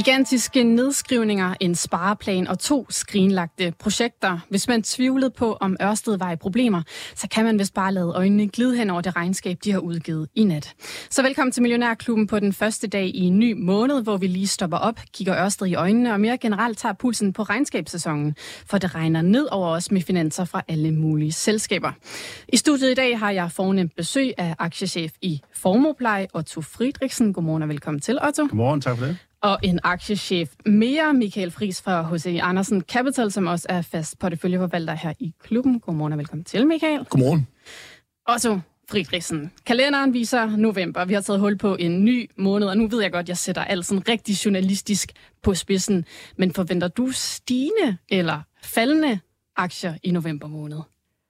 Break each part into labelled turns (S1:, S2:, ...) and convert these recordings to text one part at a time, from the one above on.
S1: Gigantiske nedskrivninger, en spareplan og to skrinlagte projekter. Hvis man tvivlede på, om Ørsted var i problemer, så kan man vist bare lade øjnene glide hen over det regnskab, de har udgivet i nat. Så velkommen til Millionærklubben på den første dag i en ny måned, hvor vi lige stopper op, kigger Ørsted i øjnene og mere generelt tager pulsen på regnskabssæsonen, for det regner ned over os med finanser fra alle mulige selskaber. I studiet i dag har jeg fornemt besøg af aktiechef i Formopleje, Otto Friedrichsen. Godmorgen og velkommen til, Otto.
S2: Godmorgen, tak for det
S1: og en aktiechef mere, Michael Friis fra H.C. Andersen Capital, som også er fast porteføljeforvalter her i klubben. Godmorgen og velkommen til, Michael.
S2: Godmorgen.
S1: Og så Friedrichsen. Kalenderen viser november. Vi har taget hul på en ny måned, og nu ved jeg godt, at jeg sætter alt sådan rigtig journalistisk på spidsen. Men forventer du stigende eller faldende aktier i november måned?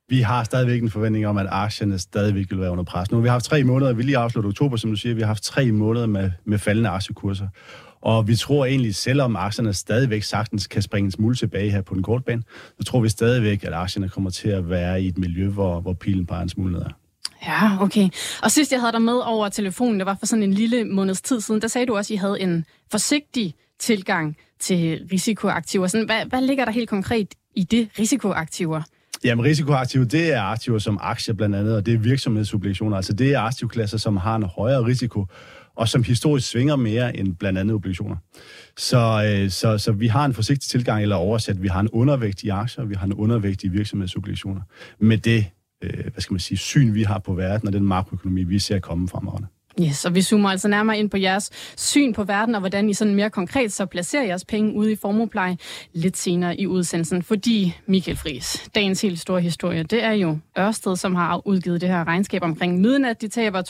S2: Vi har stadigvæk en forventning om, at aktierne stadigvæk vil være under pres. Nu har vi haft tre måneder, vi lige afsluttet oktober, som du siger, vi har haft tre måneder med, med faldende aktiekurser. Og vi tror egentlig, selvom aktierne stadigvæk sagtens kan springe en smule tilbage her på den korte bane, så tror vi stadigvæk, at aktierne kommer til at være i et miljø, hvor, hvor pilen peger en smule nedad.
S1: Ja, okay. Og sidst jeg havde dig med over telefonen, det var for sådan en lille måneds tid siden, der sagde du også, at I havde en forsigtig tilgang til risikoaktiver. Sådan, hvad, hvad ligger der helt konkret i det risikoaktiver?
S2: Jamen, risikoaktiver, det er aktiver som aktier blandt andet, og det er virksomhedsobligationer. Altså, det er aktivklasser, som har en højere risiko, og som historisk svinger mere end blandt andet obligationer. Så, øh, så, så vi har en forsigtig tilgang, eller oversat, vi har en undervægt i aktier, vi har en undervægt i virksomhedsobligationer. Med det, øh, hvad skal man sige, syn, vi har på verden, og den makroøkonomi, vi ser komme fremover.
S1: Yes, og vi zoomer altså nærmere ind på jeres syn på verden, og hvordan I sådan mere konkret så placerer jeres penge ude i formopleje lidt senere i udsendelsen. Fordi, Michael Friis, dagens helt store historie, det er jo Ørsted, som har udgivet det her regnskab omkring midnat. De taber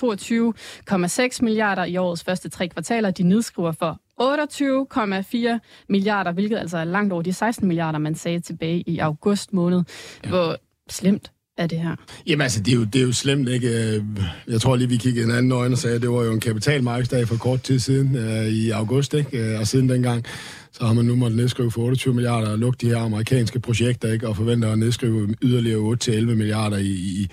S1: 22,6 milliarder i årets første tre kvartaler. De nedskriver for 28,4 milliarder, hvilket altså er langt over de 16 milliarder, man sagde tilbage i august måned. Ja. Hvor slemt af det her?
S3: Jamen altså, det er jo, det er jo slemt, ikke? Øh, jeg tror lige, vi kiggede en anden øjne og sagde, at det var jo en kapitalmarkedsdag for kort tid siden, øh, i august, ikke? Øh, og siden dengang, så har man nu måttet nedskrive for 28 milliarder og lukke de her amerikanske projekter, ikke? Og forventer at nedskrive yderligere 8-11 milliarder i, i,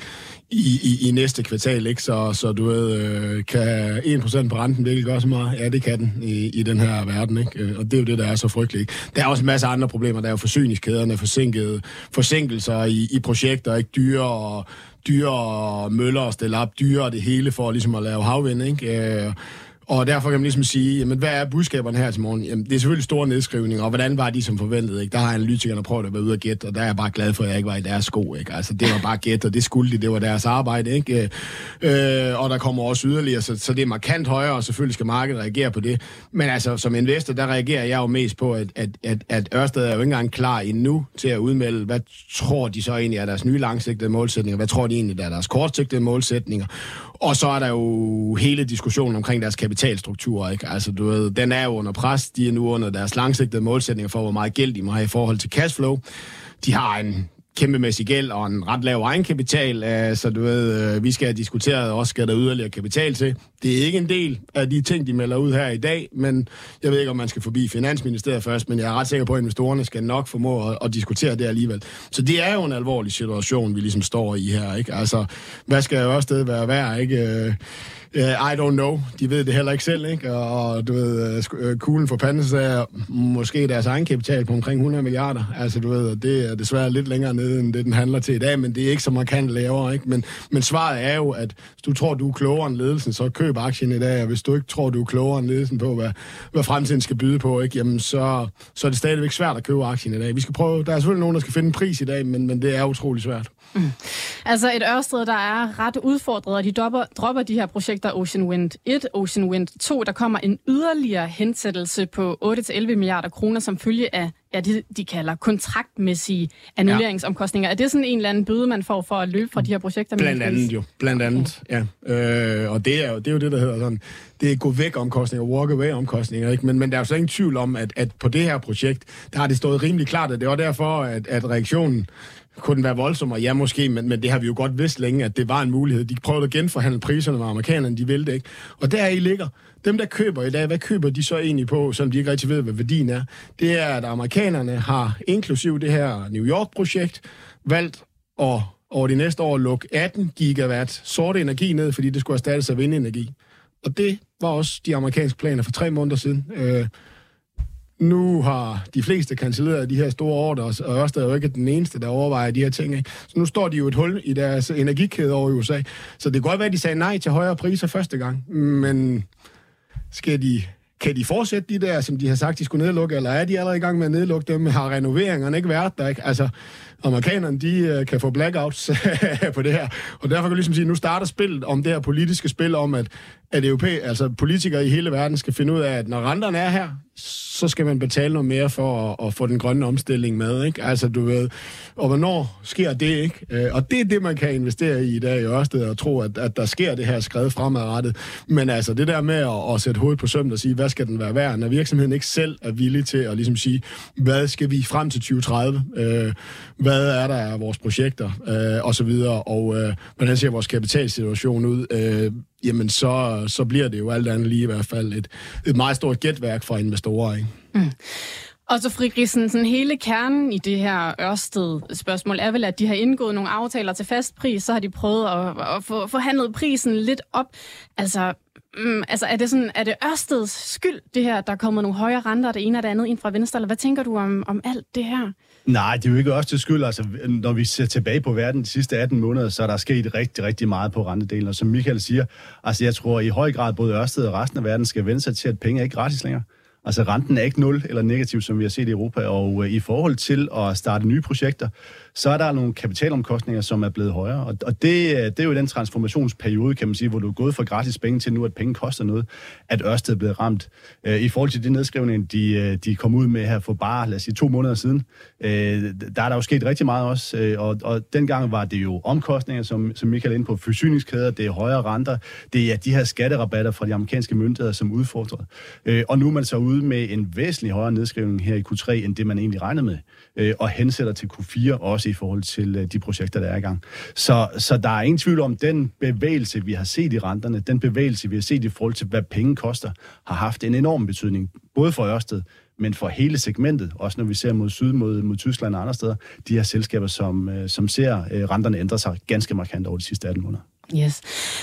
S3: i, i, i næste kvartal, ikke? Så, så du ved, øh, kan 1% på renten virkelig gøre så meget? Ja, det kan den i, i den her verden, ikke? Øh, og det er jo det, der er så frygteligt, ikke? Der er også en masse andre problemer. Der er jo forsyningskæderne, forsinkede, forsinkelser i, i projekter, ikke? Dyre og dyre møller at stille op, dyre det hele for ligesom at lave havvind, ikke? Øh, og derfor kan man ligesom sige, jamen, hvad er budskaberne her til morgen? Jamen, det er selvfølgelig store nedskrivninger, og hvordan var de som forventet? Ikke? Der har analytikerne prøvet at være ude og gætte, og der er jeg bare glad for, at jeg ikke var i deres sko. Ikke? Altså, det var bare gæt, og det skulle de, det var deres arbejde. Ikke? Øh, og der kommer også yderligere, så, så det er markant højere, og selvfølgelig skal markedet reagere på det. Men altså, som investor, der reagerer jeg jo mest på, at, at, at, at Ørsted er jo ikke engang klar endnu til at udmelde, hvad tror de så egentlig er deres nye langsigtede målsætninger? Hvad tror de egentlig er deres kortsigtede målsætninger? Og så er der jo hele diskussionen omkring deres kapitalstruktur. Ikke? Altså, du ved, den er jo under pres. De er nu under deres langsigtede målsætninger for, hvor meget gæld de må have i forhold til cashflow. De har en kæmpemæssig gæld og en ret lav egenkapital, øh, så du ved, øh, vi skal have diskuteret, også skal der yderligere kapital til. Det er ikke en del af de ting, de melder ud her i dag, men jeg ved ikke, om man skal forbi Finansministeriet først, men jeg er ret sikker på, at investorerne skal nok formå at, at diskutere det alligevel. Så det er jo en alvorlig situation, vi ligesom står i her, ikke? Altså, hvad skal jo også det være værd, ikke? Øh, Yeah, I don't know. De ved det heller ikke selv, ikke? Og du ved, uh, uh, kuglen for panden er måske deres egen kapital på omkring 100 milliarder. Altså, du ved, det er desværre lidt længere nede, end det, den handler til i dag, men det er ikke så markant lavere, ikke? Men, men svaret er jo, at hvis du tror, du er klogere end ledelsen, så køb aktien i dag, og hvis du ikke tror, du er klogere end ledelsen på, hvad, hvad fremtiden skal byde på, ikke? Jamen, så, så er det stadigvæk svært at købe aktien i dag. Vi skal prøve, der er selvfølgelig nogen, der skal finde en pris i dag, men, men det er utrolig svært. Mm.
S1: Altså et Ørsted, der er ret udfordret, og de dropper, dropper de her projekter Ocean Wind 1, Ocean Wind 2. Der kommer en yderligere hensættelse på 8-11 milliarder kroner som følge af ja, det, de kalder kontraktmæssige annulleringsomkostninger. Ja. Er det sådan en eller anden bøde, man får for at løbe fra de her projekter?
S3: Blandt andet jo, blandt andet, okay. ja. Øh, og det er, jo, det er jo det, der hedder sådan, det er gå væk omkostninger, walk away omkostninger, ikke? Men, men der er jo så ingen tvivl om, at, at på det her projekt, der har det stået rimelig klart, at det var derfor, at, at reaktionen kunne den være voldsommere, ja, måske, men, men det har vi jo godt vidst længe, at det var en mulighed. De prøvede at genforhandle priserne med amerikanerne, de ville det ikke. Og der i ligger, dem der køber i dag, hvad køber de så egentlig på, som de ikke rigtig ved, hvad værdien er? Det er, at amerikanerne har, inklusiv det her New York-projekt, valgt at over de næste år lukke 18 gigawatt sort energi ned, fordi det skulle erstattes af vindenergi. Og det var også de amerikanske planer for tre måneder siden. Øh, nu har de fleste cancelleret de her store ordre, og Ørsted er jo ikke den eneste, der overvejer de her ting. Ikke? Så nu står de jo et hul i deres energikæde over i USA. Så det kan godt være, at de sagde nej til højere priser første gang, men skal de kan de fortsætte de der, som de har sagt, de skulle nedlukke, eller er de allerede i gang med at nedlukke dem? Har renoveringerne ikke været der? Ikke? Altså, amerikanerne, de øh, kan få blackouts på det her. Og derfor kan vi ligesom sige, at nu starter spillet om det her politiske spil om, at, at europæ, altså politikere i hele verden skal finde ud af, at når renterne er her, så skal man betale noget mere for at, at få den grønne omstilling med. Ikke? Altså, du ved, og hvornår sker det ikke? Øh, og det er det, man kan investere i i dag i Ørsted, og tro, at, at der sker det her skred fremadrettet. Men altså, det der med at, at sætte hovedet på sømmet og sige, hvad skal den være værd, når virksomheden ikke selv er villig til at ligesom sige, hvad skal vi frem til 2030? Øh, hvad er der af vores projekter? Øh, og så videre. Og øh, hvordan ser vores kapitalsituation ud? Øh, jamen så, så bliver det jo alt andet lige i hvert fald et, et meget stort gætværk fra investorer. Ikke? Mm.
S1: Og så Frigrisen, sådan hele kernen i det her Ørsted-spørgsmål er vel, at de har indgået nogle aftaler til fast pris, så har de prøvet at, at få forhandlet prisen lidt op. Altså, mm, altså er, det sådan, er det Ørsteds skyld, det her, der er kommet nogle højere renter, det ene og det andet ind fra Venstre, eller hvad tænker du om, om alt det her?
S2: Nej, det er jo ikke også til skyld. Altså, når vi ser tilbage på verden de sidste 18 måneder, så er der sket rigtig, rigtig meget på rentedelen. Og som Michael siger, altså jeg tror i høj grad både Ørsted og resten af verden skal vende sig til, at penge er ikke gratis længere. Altså renten er ikke nul eller negativ, som vi har set i Europa, og øh, i forhold til at starte nye projekter, så er der nogle kapitalomkostninger, som er blevet højere. Og, og det, øh, det er jo den transformationsperiode, kan man sige, hvor du er gået fra gratis penge til nu, at penge koster noget, at Ørsted er blevet ramt. Øh, I forhold til de nedskrivninger, de, øh, de kom ud med her for bare, lad os sige, to måneder siden, øh, der er der jo sket rigtig meget også, øh, og, og dengang var det jo omkostninger, som, som Michael er inde på, forsyningskæder, det er højere renter, det er de her skatterabatter fra de amerikanske myndigheder, som udfordrede. Øh, og nu er man så ude med en væsentlig højere nedskrivning her i Q3, end det man egentlig regnede med, øh, og hensætter til Q4 også i forhold til øh, de projekter, der er i gang. Så, så der er ingen tvivl om, den bevægelse, vi har set i renterne, den bevægelse, vi har set i forhold til, hvad penge koster, har haft en enorm betydning, både for Ørsted, men for hele segmentet, også når vi ser mod syd, mod, mod Tyskland og andre steder, de her selskaber, som, øh, som ser øh, renterne ændre sig ganske markant over de sidste 18 måneder.
S1: Yes.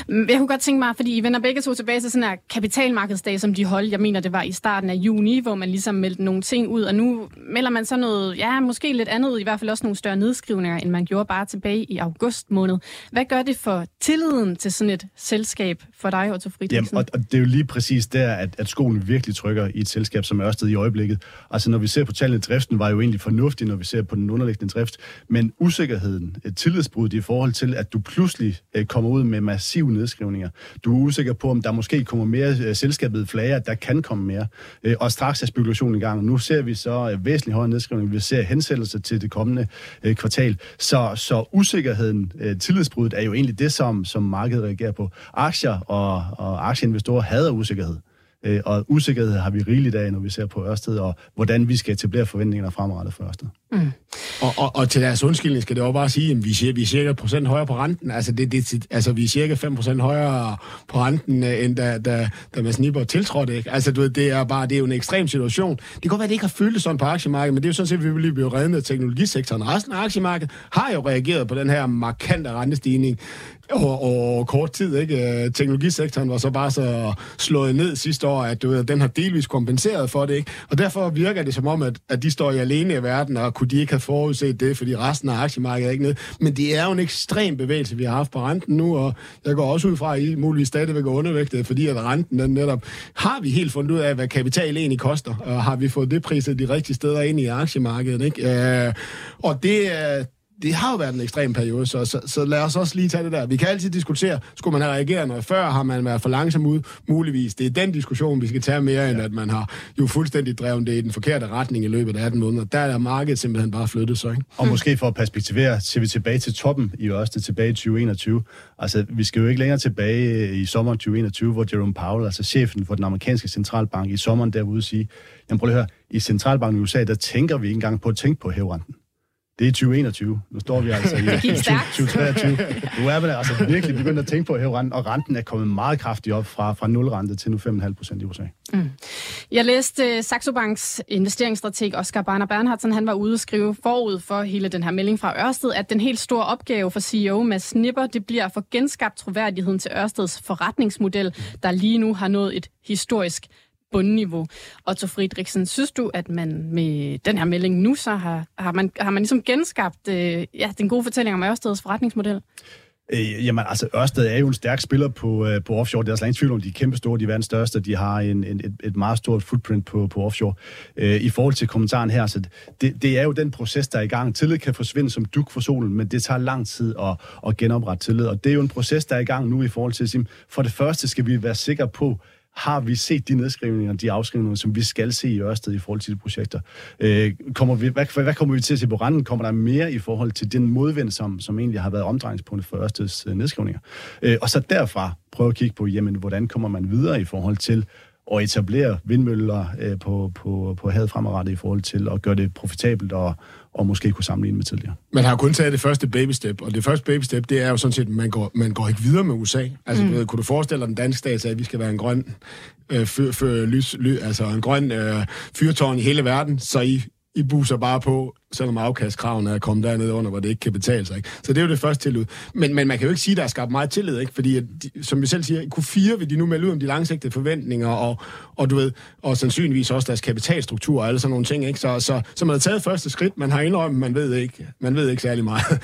S1: Mm, jeg kunne godt tænke mig, fordi I vender begge to tilbage til sådan her kapitalmarkedsdag, som de holdt. Jeg mener, det var i starten af juni, hvor man ligesom meldte nogle ting ud, og nu melder man så noget, ja, måske lidt andet i hvert fald også nogle større nedskrivninger, end man gjorde bare tilbage i august måned. Hvad gør det for tilliden til sådan et selskab for dig, Otto Friedrichsen?
S2: Jamen, og, og det er jo lige præcis der, at, at skolen virkelig trykker i et selskab som Ørsted i øjeblikket. Altså, når vi ser på tallene, driften var jo egentlig fornuftig, når vi ser på den underliggende drift, men usikkerheden, et tillidsbrud i forhold til, at du pludselig øh, kommer periode med massiv nedskrivninger. Du er usikker på, om der måske kommer mere øh, selskabet flager, der kan komme mere. Øh, og straks er spekulationen i gang. Nu ser vi så øh, væsentligt højere nedskrivning. Vi ser hensættelser til det kommende kvartal. Så, så usikkerheden, tillidsbruddet, er jo egentlig det, som, som markedet reagerer på. Aktier og, og aktieinvestorer hader usikkerhed. Øh, og usikkerhed har vi rigeligt af, når vi ser på Ørsted, og hvordan vi skal etablere forventningerne fremadrettet for Ørsted. Mm.
S3: Og, og, og til deres undskyldning skal det jo bare sige, at vi, siger, vi er cirka procent højere på renten. Altså, det, det, altså vi er cirka 5 procent højere på renten, øh, end da, da, da Mads Nipper tiltrådte. Ikke? Altså, du ved, det er bare det er jo en ekstrem situation. Det kan godt være, at det ikke har følt sådan på aktiemarkedet, men det er jo sådan set, at vi vil blive reddet af teknologisektoren. Resten af aktiemarkedet har jo reageret på den her markante rentestigning over, over kort tid. Ikke? Øh, teknologisektoren var så bare så slået ned sidste år, at du ved, den har delvis kompenseret for det. Ikke? Og derfor virker det som om, at, at de står i alene i verden, og kunne de ikke have forudset det, fordi resten af aktiemarkedet er ikke ned. Men det er jo en ekstrem bevægelse, vi har haft på renten nu, og jeg går også ud fra, at I muligvis stadigvæk er undervægtet, fordi at renten den netop... Har vi helt fundet ud af, hvad kapital egentlig koster? Og har vi fået det priset de rigtige steder ind i aktiemarkedet? Ikke? Øh, og det, det har jo været en ekstrem periode, så, så, så lad os også lige tage det der. Vi kan altid diskutere, skulle man have reageret noget før, har man været for langsom ud, muligvis. Det er den diskussion, vi skal tage mere, end ja. at man har jo fuldstændig drevet det i den forkerte retning i løbet af 18 måneder. Der er markedet simpelthen bare flyttet sig. Ikke?
S2: Og måske for at perspektivere, ser vi tilbage til toppen i Ørsted, tilbage i 2021. Altså, vi skal jo ikke længere tilbage i sommeren 2021, hvor Jerome Powell, altså chefen for den amerikanske centralbank, i sommeren derude sige, jamen prøv at høre, i centralbanken i USA, der tænker vi ikke engang på at tænke på hævrenten. Det er 2021. Nu står vi altså i 2023. Nu er man altså virkelig begyndt at tænke på at hæve renten, og renten er kommet meget kraftigt op fra, fra 0 rente til nu 5,5 procent i USA. Mm.
S1: Jeg læste Saxo Banks investeringsstrateg Oscar Barner Bernhardsen. Han var ude at skrive forud for hele den her melding fra Ørsted, at den helt store opgave for CEO Mads Snipper, det bliver at få genskabt troværdigheden til Ørsteds forretningsmodel, der lige nu har nået et historisk bundniveau. Otto Friedrichsen, synes du, at man med den her melding nu så har, har, man, har man ligesom genskabt øh, ja, den gode fortælling om Ørsteds forretningsmodel?
S2: Øh, jamen, altså, Ørsted er jo en stærk spiller på, øh, på offshore. Det er slet ingen tvivl om, de er kæmpe store, de er verdens største. De har en, en, et, et meget stort footprint på, på offshore. Øh, I forhold til kommentaren her, så det, det er jo den proces, der er i gang. Tillid kan forsvinde som duk for solen, men det tager lang tid at, at genoprette tillid. Og det er jo en proces, der er i gang nu i forhold til, at for det første skal vi være sikre på, har vi set de nedskrivninger, de afskrivninger, som vi skal se i Ørsted i forhold til de projekter? Øh, kommer vi, hvad, hvad kommer vi til at se på randen? Kommer der mere i forhold til den modvind, som, som egentlig har været omdrejningspunktet for Ørsteds øh, nedskrivninger? Øh, og så derfra prøve at kigge på, jamen, hvordan kommer man videre i forhold til at etablere vindmøller øh, på, på, på havet fremadrettet i forhold til at gøre det profitabelt og, og måske kunne sammenligne med tidligere.
S3: Man har kun taget det første baby step, og det første baby step, det er jo sådan set, at man går, man går ikke videre med USA. Altså, mm. du ved, kunne du forestille dig, at den danske stat sagde, at vi skal være en grøn, øh, fyr, fyr, lys, ly, altså en grøn øh, fyrtårn i hele verden, så I, I buser bare på selvom afkastkravene er kommet dernede under, hvor det ikke kan betale sig. Ikke? Så det er jo det første tillid. Men, men man kan jo ikke sige, at der er skabt meget tillid, ikke? fordi at de, som vi selv siger, i Q4 vil de nu melde ud om de langsigtede forventninger, og, og du ved, og sandsynligvis også deres kapitalstruktur og alle sådan nogle ting. Ikke? Så, så, så man har taget første skridt, man har indrømmet, man ved ikke, man ved ikke særlig meget.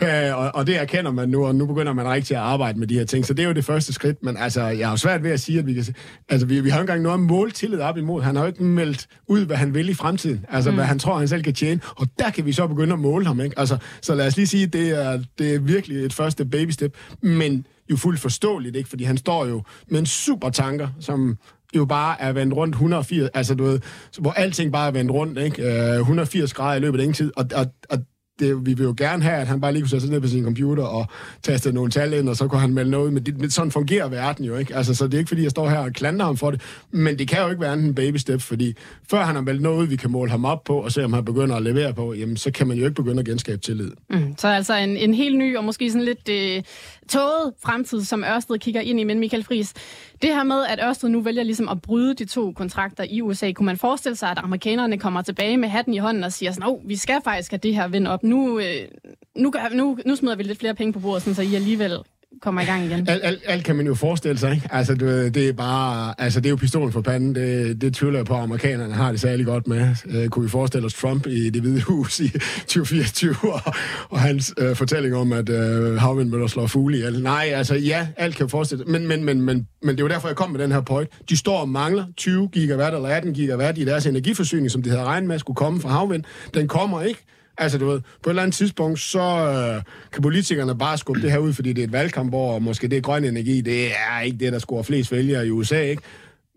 S3: og, og det erkender man nu, og nu begynder man rigtig at arbejde med de her ting. Så det er jo det første skridt, men altså, jeg har svært ved at sige, at vi kan... Altså, vi, vi har engang noget mål tillid op imod. Han har jo ikke meldt ud, hvad han vil i fremtiden. Altså, mm. hvad han tror, han selv kan tjene. Og der kan vi så begynde at måle ham. Ikke? Altså, så lad os lige sige, det er, det er virkelig et første baby step. Men jo fuldt forståeligt, ikke? fordi han står jo med en super tanker, som jo bare er vendt rundt 180, altså du ved, hvor alting bare er vendt rundt, ikke? Øh, 180 grader i løbet af ingen tid, og, og, og det, vi vil jo gerne have, at han bare lige kunne sætte sig ned på sin computer og taste nogle tal ind, og så kunne han melde noget Men, det, men sådan fungerer verden jo ikke. Altså, så det er ikke, fordi jeg står her og klander ham for det. Men det kan jo ikke være en baby step, fordi før han har meldt noget vi kan måle ham op på, og se om han begynder at levere på, jamen så kan man jo ikke begynde at genskabe tillid.
S1: Mm, så altså en, en helt ny og måske sådan lidt øh, tåget fremtid, som Ørsted kigger ind i. Men Michael Friis, det her med, at Ørsted nu vælger ligesom at bryde de to kontrakter i USA, kunne man forestille sig, at amerikanerne kommer tilbage med hatten i hånden og siger sådan, oh, vi skal faktisk have det her vind op. Nu, øh, nu, nu, nu smider vi lidt flere penge på bordet, sådan, så I alligevel kommer i gang igen.
S3: Alt, alt, alt kan man jo forestille sig, ikke? Altså, du, det er bare... Altså, det er jo pistolen for panden. Det, det tvivler jeg på, at amerikanerne har det særlig godt med. Uh, kunne vi forestille os Trump i det hvide hus i 2024, og, og hans uh, fortælling om, at øh, uh, havvindmøller slår fugle ihjel. Nej, altså, ja, alt kan forestille men, men, men, men, men det er jo derfor, jeg kom med den her point. De står og mangler 20 gigawatt eller 18 gigawatt i deres energiforsyning, som de havde regnet med skulle komme fra havvind. Den kommer ikke. Altså, du ved, på et eller andet tidspunkt, så øh, kan politikerne bare skubbe det her ud, fordi det er et valgkamp, hvor måske det er grøn energi, det er ikke det, der scorer flest vælgere i USA, ikke?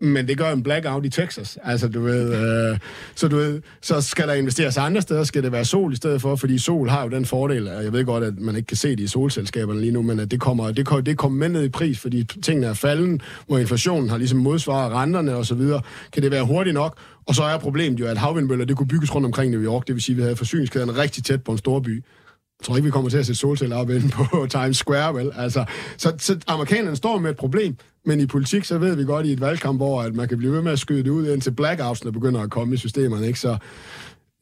S3: Men det gør en blackout i Texas. Altså, du ved, øh, så du ved, så skal der investeres andre steder, skal det være sol i stedet for, fordi sol har jo den fordel, og jeg ved godt, at man ikke kan se det i solselskaberne lige nu, men at det kommer, det kommer, det kommer med ned i pris, fordi tingene er falden, hvor inflationen har ligesom modsvaret renterne og så videre. Kan det være hurtigt nok? Og så er problemet jo, at havvindmøller, det kunne bygges rundt omkring New York, det vil sige, at vi havde forsyningskæderne rigtig tæt på en stor by. Jeg tror ikke, vi kommer til at sætte solceller op inde på Times Square, vel? Altså, så, så amerikanerne står med et problem, men i politik, så ved vi godt i et valgkamp, hvor at man kan blive ved med at skyde det ud, indtil blackoutsene begynder at komme i systemerne, ikke? Så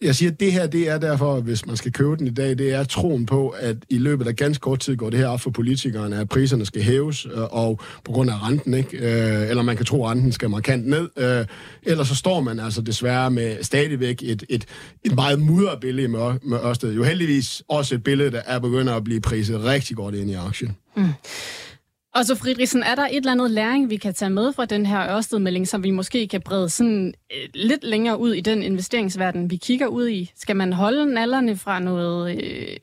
S3: jeg siger, at det her, det er derfor, hvis man skal købe den i dag, det er troen på, at i løbet af ganske kort tid går det her op for politikerne, at priserne skal hæves, øh, og på grund af renten, ikke? Øh, eller man kan tro, at renten skal markant ned. Øh, ellers eller så står man altså desværre med stadigvæk et, et, et meget mudret billede med, med Ørsted. Jo heldigvis også et billede, der er begyndt at blive priset rigtig godt ind i aktien. Mm.
S1: Og så Friedrichsen, er der et eller andet læring, vi kan tage med fra den her Ørsted-melding, som vi måske kan brede sådan øh, lidt længere ud i den investeringsverden, vi kigger ud i? Skal man holde nallerne fra noget, øh,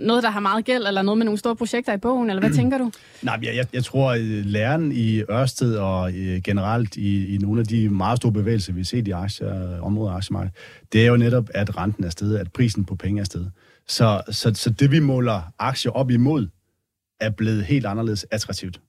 S1: noget, der har meget gæld, eller noget med nogle store projekter i bogen, eller hvad tænker du?
S2: Nej, jeg, jeg, jeg tror, at læren i Ørsted og øh, generelt i, i nogle af de meget store bevægelser, vi har set i aktier, området af aktiemarkedet, det er jo netop, at renten er stedet, at prisen på penge er stedet. Så, så, så det, vi måler aktier op imod, er blevet helt anderledes attraktivt.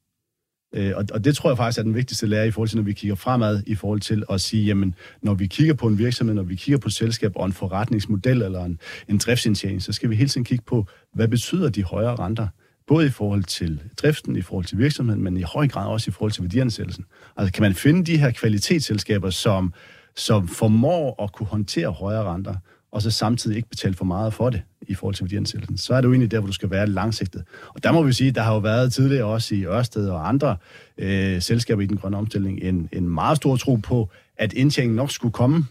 S2: Øh, og, og det tror jeg faktisk er den vigtigste lære i forhold til, når vi kigger fremad, i forhold til at sige, jamen, når vi kigger på en virksomhed, når vi kigger på et selskab og en forretningsmodel eller en, en driftsindtjening, så skal vi hele tiden kigge på, hvad betyder de højere renter? Både i forhold til driften, i forhold til virksomheden, men i høj grad også i forhold til værdiansættelsen. Altså kan man finde de her kvalitetsselskaber, som, som formår at kunne håndtere højere renter, og så samtidig ikke betale for meget for det i forhold til værdiansættelsen, så er det jo egentlig der, hvor du skal være langsigtet. Og der må vi sige, der har jo været tidligere også i Ørsted og andre øh, selskaber i den grønne omstilling en, en meget stor tro på, at indtjeningen nok skulle komme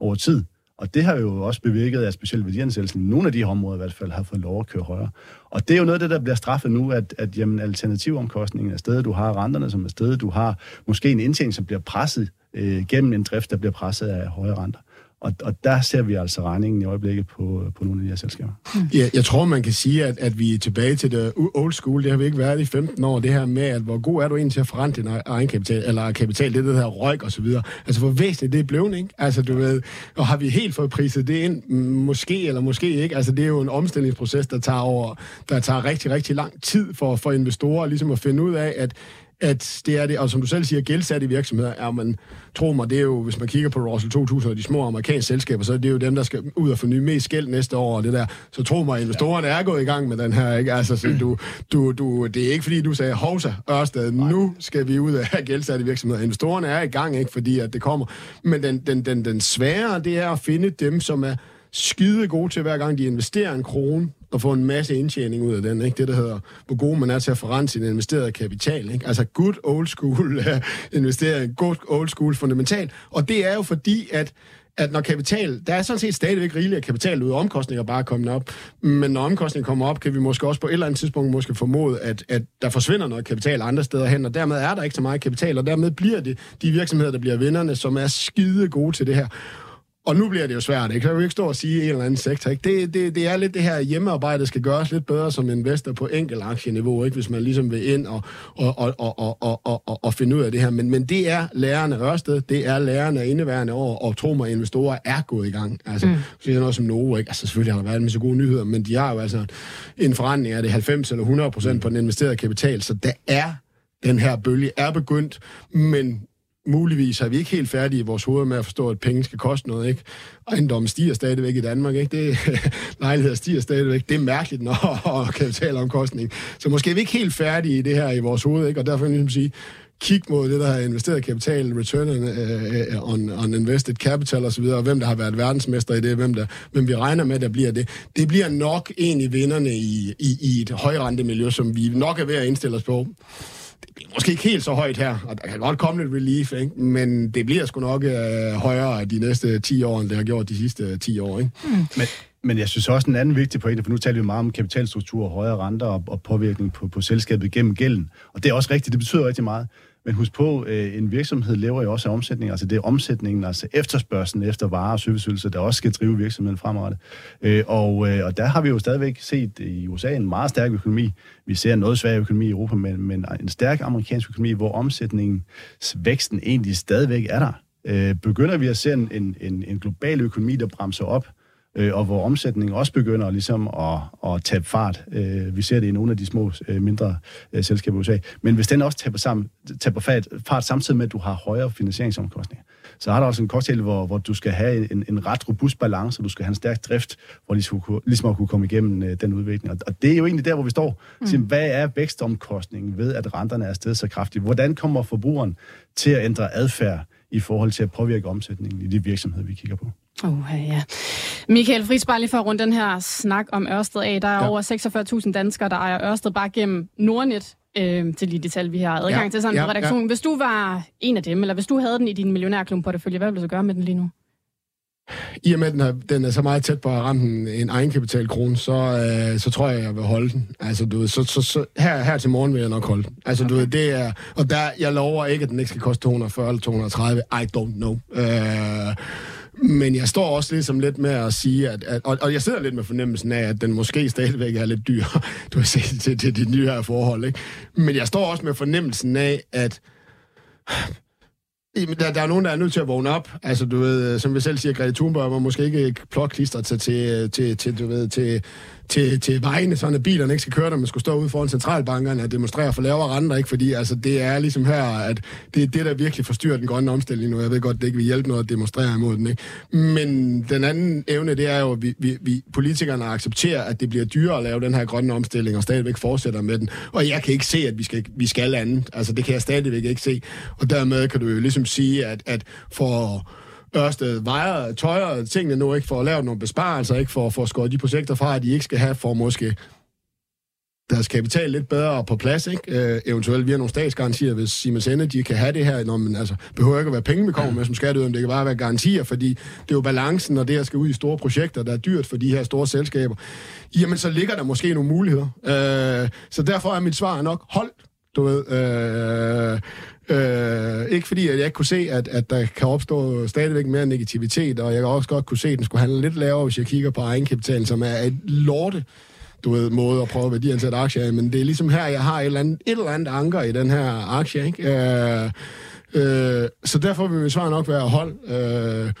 S2: over tid. Og det har jo også bevirket, at specielt værdiansættelsen nogle af de her områder i hvert fald har fået lov at køre højere. Og det er jo noget af det, der bliver straffet nu, at, at jamen, alternativomkostningen er stedet, du har renterne som er stedet, du har måske en indtjening, som bliver presset øh, gennem en drift, der bliver presset af høje renter. Og, og der ser vi altså regningen i øjeblikket på, på nogle af de her selskaber.
S3: Ja, jeg tror, man kan sige, at, at vi er tilbage til det old school. Det har vi ikke været i 15 år. Det her med, at hvor god er du egentlig til at forrente din egen kapital, eller kapital, det, det her røg og så videre. Altså, hvor væsentligt det er blevet, ikke? Altså, du ved, og har vi helt fået priset det ind? Måske eller måske ikke. Altså, det er jo en omstillingsproces, der tager over, der tager rigtig, rigtig lang tid for, for investorer ligesom at finde ud af, at at det er det, og som du selv siger, gældsatte virksomheder, er man, tror mig, det er jo, hvis man kigger på Russell 2000 og de små amerikanske selskaber, så er det jo dem, der skal ud og forny mest gæld næste år, og det der. Så tro mig, investorerne er gået i gang med den her, ikke? Altså, så du, du, du, det er ikke fordi, du sagde, hovsa, Ørsted, nu skal vi ud af gældsatte virksomheder. Investorerne er i gang, ikke? Fordi at det kommer. Men den, den, den, den svære, det er at finde dem, som er skide gode til, hver gang de investerer en krone, og få en masse indtjening ud af den. Ikke? Det, der hedder, hvor god man er til at forrente sin investerede kapital. Ikke? Altså good old school øh, investering, good old school fundamental. Og det er jo fordi, at at når kapital, der er sådan set stadigvæk rigeligt af kapital ud, omkostninger bare kommet op, men når omkostninger kommer op, kan vi måske også på et eller andet tidspunkt måske formode, at, at der forsvinder noget kapital andre steder hen, og dermed er der ikke så meget kapital, og dermed bliver det de virksomheder, der bliver vinderne, som er skide gode til det her. Og nu bliver det jo svært, ikke? Så jeg vil ikke stå og sige en eller anden sektor, ikke? Det, det, det er lidt det her hjemmearbejde, der skal gøres lidt bedre som investor på enkelt aktieniveau, ikke? Hvis man ligesom vil ind og, og, og, og, og, og, og, og finde ud af det her. Men, men det er lærerne Ørsted, det er lærerne indeværende år, og tro mig, investorer er gået i gang. Altså, mm. er noget som Novo, ikke? Altså, selvfølgelig har der været med så gode nyheder, men de har jo altså en forretning af det 90 eller 100 procent på den investerede kapital, så der er den her bølge er begyndt, men muligvis er vi ikke helt færdige i vores hoved med at forstå, at penge skal koste noget, ikke? Ejendommen stiger stadigvæk i Danmark, ikke? Det, lejligheder stiger stadigvæk. Det er mærkeligt, når kapitalomkostning. Så måske er vi ikke helt færdige i det her i vores hoved, ikke? Og derfor kan jeg ligesom sige, kig mod det, der har investeret kapital, return uh, on, on invested capital osv., og hvem der har været verdensmester i det, hvem, der, hvem vi regner med, der bliver det. Det bliver nok egentlig vinderne i, i, i et højrentemiljø, som vi nok er ved at indstille os på det bliver måske ikke helt så højt her, og der kan godt komme lidt relief, ikke? men det bliver sgu nok øh, højere de næste 10 år, end det har gjort de sidste 10 år. Ikke? Mm.
S2: Men, men jeg synes også en anden vigtig pointe, for nu taler vi meget om kapitalstruktur, højere renter og, og påvirkning på, på selskabet gennem gælden. Og det er også rigtigt, det betyder rigtig meget. Men husk på, øh, en virksomhed lever jo også af omsætning. Altså det er omsætningen, altså efterspørgselen efter varer og serviceydelser, der også skal drive virksomheden fremrettet. Øh, og, øh, og der har vi jo stadigvæk set i USA en meget stærk økonomi. Vi ser en noget svag økonomi i Europa, men, men en stærk amerikansk økonomi, hvor omsætningen, væksten egentlig stadigvæk er der. Øh, begynder vi at se en, en, en global økonomi, der bremser op, øh, og hvor omsætningen også begynder ligesom at, at tabe fart. Øh, vi ser det i nogle af de små, øh, mindre øh, selskaber i USA. Men hvis den også taber, sammen, taber fart, fart samtidig med, at du har højere finansieringsomkostninger, så har der også en cocktail, hvor, hvor du skal have en, en ret robust balance, og du skal have en stærk drift, hvor ligesom, ligesom at kunne komme igennem øh, den udvikling. Og, og det er jo egentlig der, hvor vi står. Mm. Så, hvad er vækstomkostningen ved, at renterne er stedet så kraftigt? Hvordan kommer forbrugeren til at ændre adfærd i forhold til at påvirke omsætningen i de virksomheder, vi kigger på?
S1: Uh, ja. Michael Friis, bare lige for at runde den her snak om Ørsted af. Der er ja. over 46.000 danskere, der ejer Ørsted bare gennem Nordnet, øh, til lige det tal, vi har adgang ja. til sådan ja, på redaktionen. Ja. Hvis du var en af dem, eller hvis du havde den i din millionærklub portefølje, hvad ville du så gøre med den lige nu?
S3: I og med, at den er, den er så meget tæt på at ramme en, en egenkapitalkrone, så, øh, så tror jeg, jeg vil holde den. Altså, du ved, så, så, så her, her til morgen vil jeg nok holde den. Altså, okay. du ved, det er... Og der, jeg lover ikke, at den ikke skal koste 240 eller 230. I don't know. Øh, men jeg står også ligesom lidt med at sige, at, at og, og jeg sidder lidt med fornemmelsen af, at den måske stadigvæk er lidt dyr, du har set til, til de nye her forhold, ikke? Men jeg står også med fornemmelsen af, at der, der er nogen, der er nødt til at vågne op. Altså, du ved, øh, som vi selv siger, Grete Thunberg må måske ikke plotklistre til, til, til, til, du ved, til, til, til vejene, sådan at bilerne ikke skal køre når man skulle stå ude foran centralbankerne og demonstrere for lavere renter, ikke? Fordi altså, det er ligesom her, at det er det, der virkelig forstyrrer den grønne omstilling nu. Jeg ved godt, det ikke vil hjælpe noget at demonstrere imod den, ikke? Men den anden evne, det er jo, at vi, vi, vi politikerne accepterer, at det bliver dyrere at lave den her grønne omstilling, og stadigvæk fortsætter med den. Og jeg kan ikke se, at vi skal, vi skal andet. Altså, det kan jeg stadigvæk ikke se. Og dermed kan du jo ligesom sige, at, at for Ørsted vejer, tøjer tingene nu ikke for at lave nogle besparelser, ikke for at få skåret de projekter fra, at de ikke skal have for måske deres kapital lidt bedre på plads, ikke? Øh, eventuelt via nogle statsgarantier, hvis Siemens Energy kan have det her, når man altså behøver ikke at være penge, vi kommer med som skatteydere, det kan bare være garantier, fordi det er jo balancen, når det her skal ud i store projekter, der er dyrt for de her store selskaber. Jamen, så ligger der måske nogle muligheder. Øh, så derfor er mit svar nok, hold, du ved, øh, Øh, ikke fordi, at jeg ikke kunne se, at, at der kan opstå stadigvæk mere negativitet, og jeg kan også godt kunne se, at den skulle handle lidt lavere, hvis jeg kigger på egenkapitalen, som er et lorte du ved, måde at prøve at værdiansætte aktier men det er ligesom her, jeg har et eller andet, et eller andet anker i den her aktie, ikke? Øh, øh, så derfor vil vi svare nok være hold. Øh,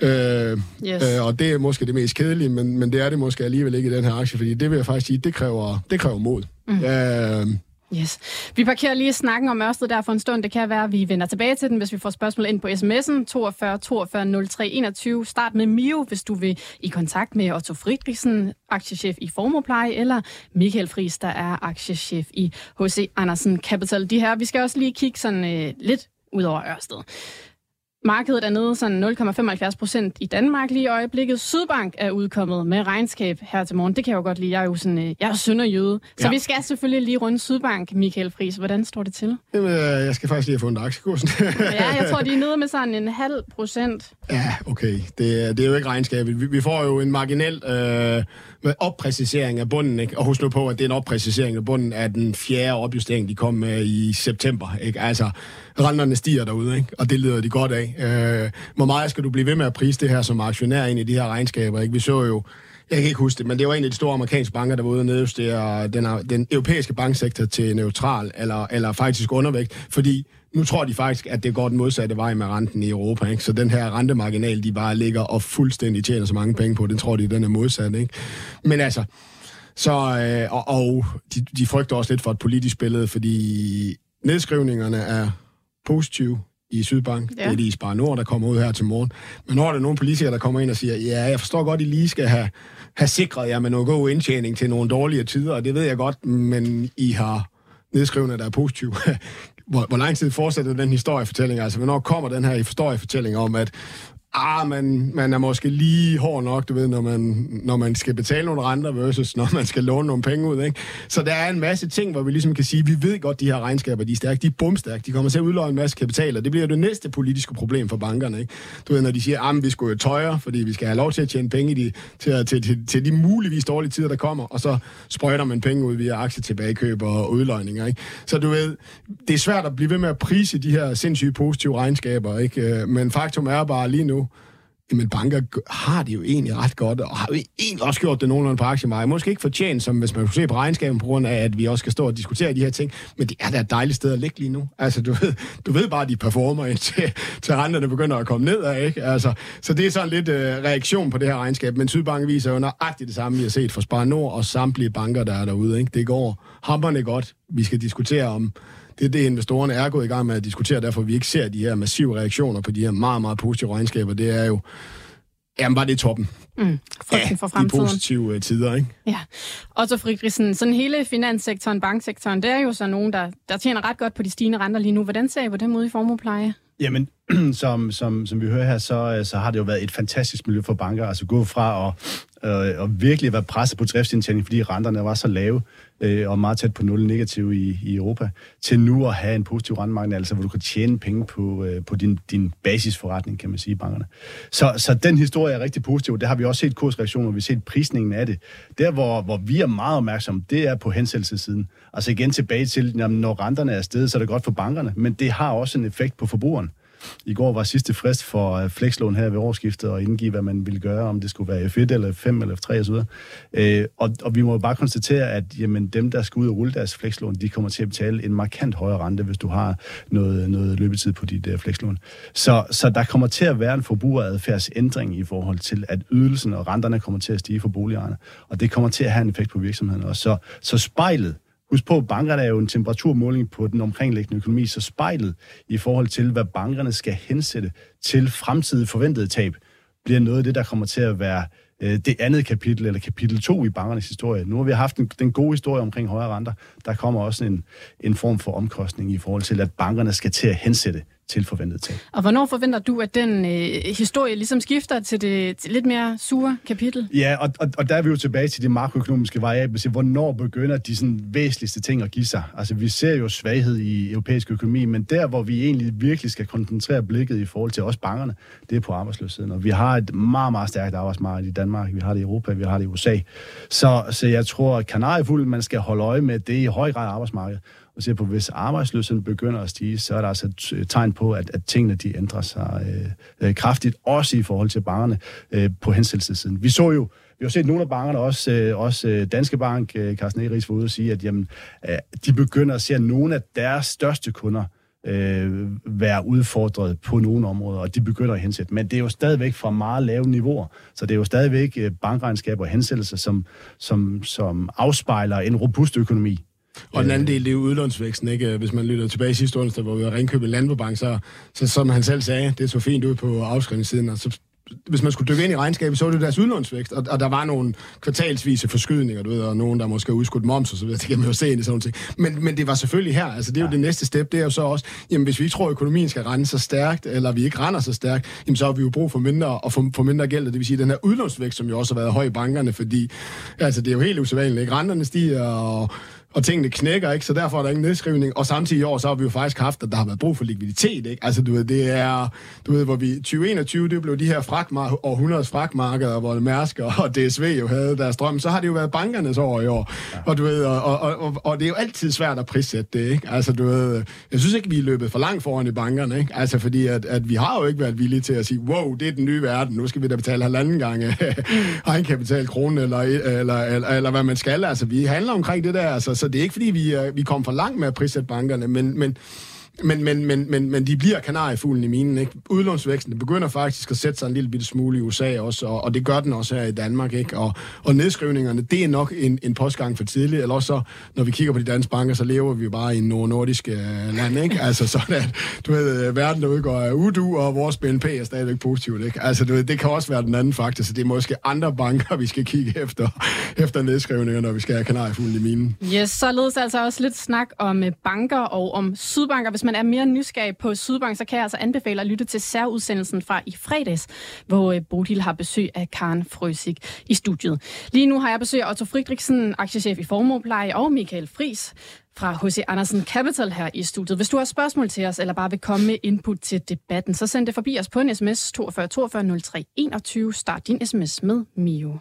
S3: Øh, yes. øh, og det er måske det mest kedelige, men, men det er det måske alligevel ikke i den her aktie, fordi det vil jeg faktisk sige, det kræver, det kræver mod. Mm. Øh,
S1: Yes. Vi parkerer lige snakken om Ørsted der for en stund. Det kan være, at vi vender tilbage til den, hvis vi får spørgsmål ind på sms'en 42 42 03 21. Start med Mio, hvis du vil i kontakt med Otto Friedrichsen, aktiechef i Formopleje, eller Michael Friis, der er aktiechef i H.C. Andersen Capital. De her, vi skal også lige kigge sådan øh, lidt ud over Ørsted. Markedet er nede sådan 0,75 procent i Danmark lige i øjeblikket. Sydbank er udkommet med regnskab her til morgen. Det kan jeg jo godt lide. Jeg er jo sådan, øh, jeg er sønderjyde. Så ja. vi skal selvfølgelig lige runde Sydbank, Michael Friis. Hvordan står det til?
S3: Jamen, øh, jeg skal faktisk lige have fundet aktiekursen.
S1: ja, jeg tror, de er nede med sådan en halv procent.
S3: Ja, okay. Det, det er jo ikke regnskabet. Vi, vi får jo en marginal øh, med oppræcisering af bunden, ikke? Og husk nu på, at det er en oppræcisering af bunden af den fjerde opjustering, de kom med i september, ikke? Altså, renterne stiger derude, ikke? Og det leder de godt af. Øh, hvor meget skal du blive ved med at prise det her som aktionær ind i de her regnskaber, ikke? Vi så jo jeg kan ikke huske det, men det var en af de store amerikanske banker, der var ude og nedjustere den, den europæiske banksektor til neutral, eller, eller faktisk undervægt, fordi nu tror de faktisk, at det går den modsatte vej med renten i Europa. Ikke? Så den her rentemarginal, de bare ligger og fuldstændig tjener så mange penge på, den tror de, den er modsat. Ikke? Men altså, så, øh, og, og de, de frygter også lidt for et politisk billede, fordi nedskrivningerne er positive i Sydbank. Ja. Det er i Spar Nord, der kommer ud her til morgen. Men når der er nogle politikere, der kommer ind og siger, ja, jeg forstår godt, I lige skal have, have sikret jer med noget god indtjening til nogle dårlige tider, og det ved jeg godt, men I har nedskrivende, der er positive. hvor, hvor lang tid fortsætter den historiefortælling? Altså, hvornår kommer den her historiefortælling om, at ah, man, man er måske lige hård nok, du ved, når man, når man skal betale nogle renter versus når man skal låne nogle penge ud, ikke? Så der er en masse ting, hvor vi ligesom kan sige, vi ved godt, de her regnskaber, de er stærke, de er bumstærke, de kommer til at udlåne en masse kapital, og det bliver det næste politiske problem for bankerne, ikke? Du ved, når de siger, ah, vi skal jo tøjre, fordi vi skal have lov til at tjene penge i de, til, til, til, til de muligvis dårlige tider, der kommer, og så sprøjter man penge ud via aktietilbagekøb og udløjninger, ikke? Så du ved, det er svært at blive ved med at prise de her sindssygt positive regnskaber, ikke? Øh, men faktum er bare lige nu, jamen banker har det jo egentlig ret godt, og har jo egentlig også gjort det nogenlunde på aktiemarkedet. Måske ikke fortjent, som hvis man kunne se på regnskaben, på grund af, at vi også skal stå og diskutere de her ting, men det er da et dejligt sted at ligge lige nu. Altså, du ved, du ved bare, at de performer indtil til renterne begynder at komme ned ikke? Altså, så det er sådan lidt øh, reaktion på det her regnskab, men Sydbank viser jo nøjagtigt det samme, vi har set fra Spar Nord og samtlige banker, der er derude, ikke? Det går hammerne godt. Vi skal diskutere om det er det, investorerne er gået i gang med at diskutere, derfor vi ikke ser de her massive reaktioner på de her meget, meget positive regnskaber. Det er jo, jamen bare det toppen. Mm,
S1: ja, for fremtiden.
S3: de positive uh, tider, ikke?
S1: Ja. Og så Friedrichsen, sådan hele finanssektoren, banksektoren, det er jo så nogen, der, der tjener ret godt på de stigende renter lige nu. Hvordan ser I på dem ude i formopleje?
S2: Jamen, som, som, som vi hører her, så, øh, så har det jo været et fantastisk miljø for banker. Altså gå fra at, øh, at virkelig være presset på driftsindtjening, fordi renterne var så lave, øh, og meget tæt på nul negativ i, i Europa, til nu at have en positiv rentemarked, altså hvor du kan tjene penge på, øh, på din, din basisforretning, kan man sige, i bankerne. Så, så den historie er rigtig positiv. Det har vi også set kursreaktioner, vi har set prisningen af det. Der, hvor, hvor vi er meget opmærksomme, det er på hensættelsessiden. Altså igen tilbage til, når renterne er steget, så er det godt for bankerne, men det har også en effekt på forbrugeren. I går var sidste frist for øh, flekslån her ved årsskiftet og indgive, hvad man ville gøre, om det skulle være F1 eller F5 eller F3 osv. Øh, og, og vi må jo bare konstatere, at jamen, dem, der skal ud og rulle deres flekslån, de kommer til at betale en markant højere rente, hvis du har noget, noget løbetid på dit uh, flekslån. Så, så der kommer til at være en forbrugeradfærdsændring i forhold til, at ydelsen og renterne kommer til at stige for boligejerne. Og det kommer til at have en effekt på virksomheden også. Så, så spejlet Husk på, at bankerne er jo en temperaturmåling på den omkringliggende økonomi, så spejlet i forhold til, hvad bankerne skal hensætte til fremtidige forventede tab, bliver noget af det, der kommer til at være øh, det andet kapitel, eller kapitel 2 i bankernes historie. Nu har vi haft en, den gode historie omkring højere renter. Der kommer også en, en form for omkostning i forhold til, at bankerne skal til at hensætte til forventet tab.
S1: Og hvornår forventer du, at den øh, historie ligesom skifter til det til lidt mere sure kapitel?
S2: Ja, og, og, og der er vi jo tilbage til de makroøkonomiske variable. Så hvornår begynder de sådan væsentligste ting at give sig? Altså, vi ser jo svaghed i europæisk økonomi, men der, hvor vi egentlig virkelig skal koncentrere blikket i forhold til os bankerne, det er på arbejdsløsheden. Og vi har et meget, meget stærkt arbejdsmarked i Danmark. Vi har det i Europa, vi har det i USA. Så, så jeg tror, at man skal holde øje med, det er i høj grad arbejdsmarkedet og ser på, hvis arbejdsløsheden begynder at stige, så er der altså et øh, tegn på, at, at tingene de ændrer sig øh, øh kraftigt, også i forhold til bankerne øh, på hensættelsessiden. Vi så jo vi har set nogle af bankerne, også, øh, også øh, Danske Bank, øh, Carsten Eriks var ude og sige, at jamen, øh, de begynder at se, at nogle af deres største kunder øh, være udfordret på nogle områder, og de begynder at hensætte. Men det er jo stadigvæk fra meget lave niveauer, så det er jo stadigvæk øh, bankregnskaber og hensættelser, som, som, som afspejler en robust økonomi.
S3: Og den anden del, det er jo udlånsvæksten, ikke? Hvis man lytter tilbage i sidste onsdag, hvor vi var Ringkøbe Landbobank, så, så som han selv sagde, det så fint ud på afskrivningssiden, og så hvis man skulle dykke ind i regnskabet, så var det deres udlånsvækst, og, og der var nogle kvartalsvise forskydninger, du ved, og nogen, der måske har udskudt moms og så videre, det kan man jo se ind i sådan noget. Men, men det var selvfølgelig her, altså det er jo ja. det næste step, det er jo så også, jamen hvis vi tror, at økonomien skal rende så stærkt, eller vi ikke render så stærkt, jamen så har vi jo brug for mindre, og for, for mindre gæld, det vil sige den her udlånsvækst, som jo også har været høj i bankerne, fordi altså det er jo helt usædvanligt, ikke? Renterne stiger, og og tingene knækker, ikke? Så derfor er der ingen nedskrivning. Og samtidig i år, så har vi jo faktisk haft, at der har været brug for likviditet, ikke? Altså, du ved, det er, du ved, hvor vi, 2021, det blev de her fragtmar- århundredes fragtmarkeder, hvor Mærsk og DSV jo havde deres drøm. Så har det jo været bankernes år i år. Ja. Og du ved, og, og, og, og, det er jo altid svært at prissætte det, ikke? Altså, du ved, jeg synes ikke, vi er løbet for langt foran i bankerne, ikke? Altså, fordi at, at vi har jo ikke været villige til at sige, wow, det er den nye verden, nu skal vi da betale halvanden gange egenkapital krone, eller, eller, eller, eller, hvad man skal. Altså, vi handler omkring det der, altså, så det er ikke, fordi vi, er, vi kommer for langt med at prissætte bankerne, men, men men, men, men, men, men de bliver kanariefuglen i minen. Ikke? Udlånsvæksten begynder faktisk at sætte sig en lille bitte smule i USA også, og, og det gør den også her i Danmark. Ikke? Og, og nedskrivningerne, det er nok en, en postgang for tidligt. Eller også, så, når vi kigger på de danske banker, så lever vi jo bare i en nordisk uh, land. Ikke? Altså sådan, at du ved, verden der udgår af udu, og vores BNP er stadigvæk positivt. Ikke? Altså, du ved, det kan også være den anden faktor, så det er måske andre banker, vi skal kigge efter, efter nedskrivninger, når vi skal have kanariefuglen i minen.
S1: Yes, således altså også lidt snak om øh, banker og om sydbanker. Hvis man er mere nysgerrig på Sydbank, så kan jeg altså anbefale at lytte til særudsendelsen fra i fredags, hvor øh, Bodil har besøg af Karen Frøsik i studiet. Lige nu har jeg besøg af Otto Friedrichsen, aktiechef i Formuepleje, og Michael Fris fra H.C. Andersen Capital her i studiet. Hvis du har spørgsmål til os, eller bare vil komme med input til debatten, så send det forbi os på en sms 42 42 03 21. Start din sms med Mio.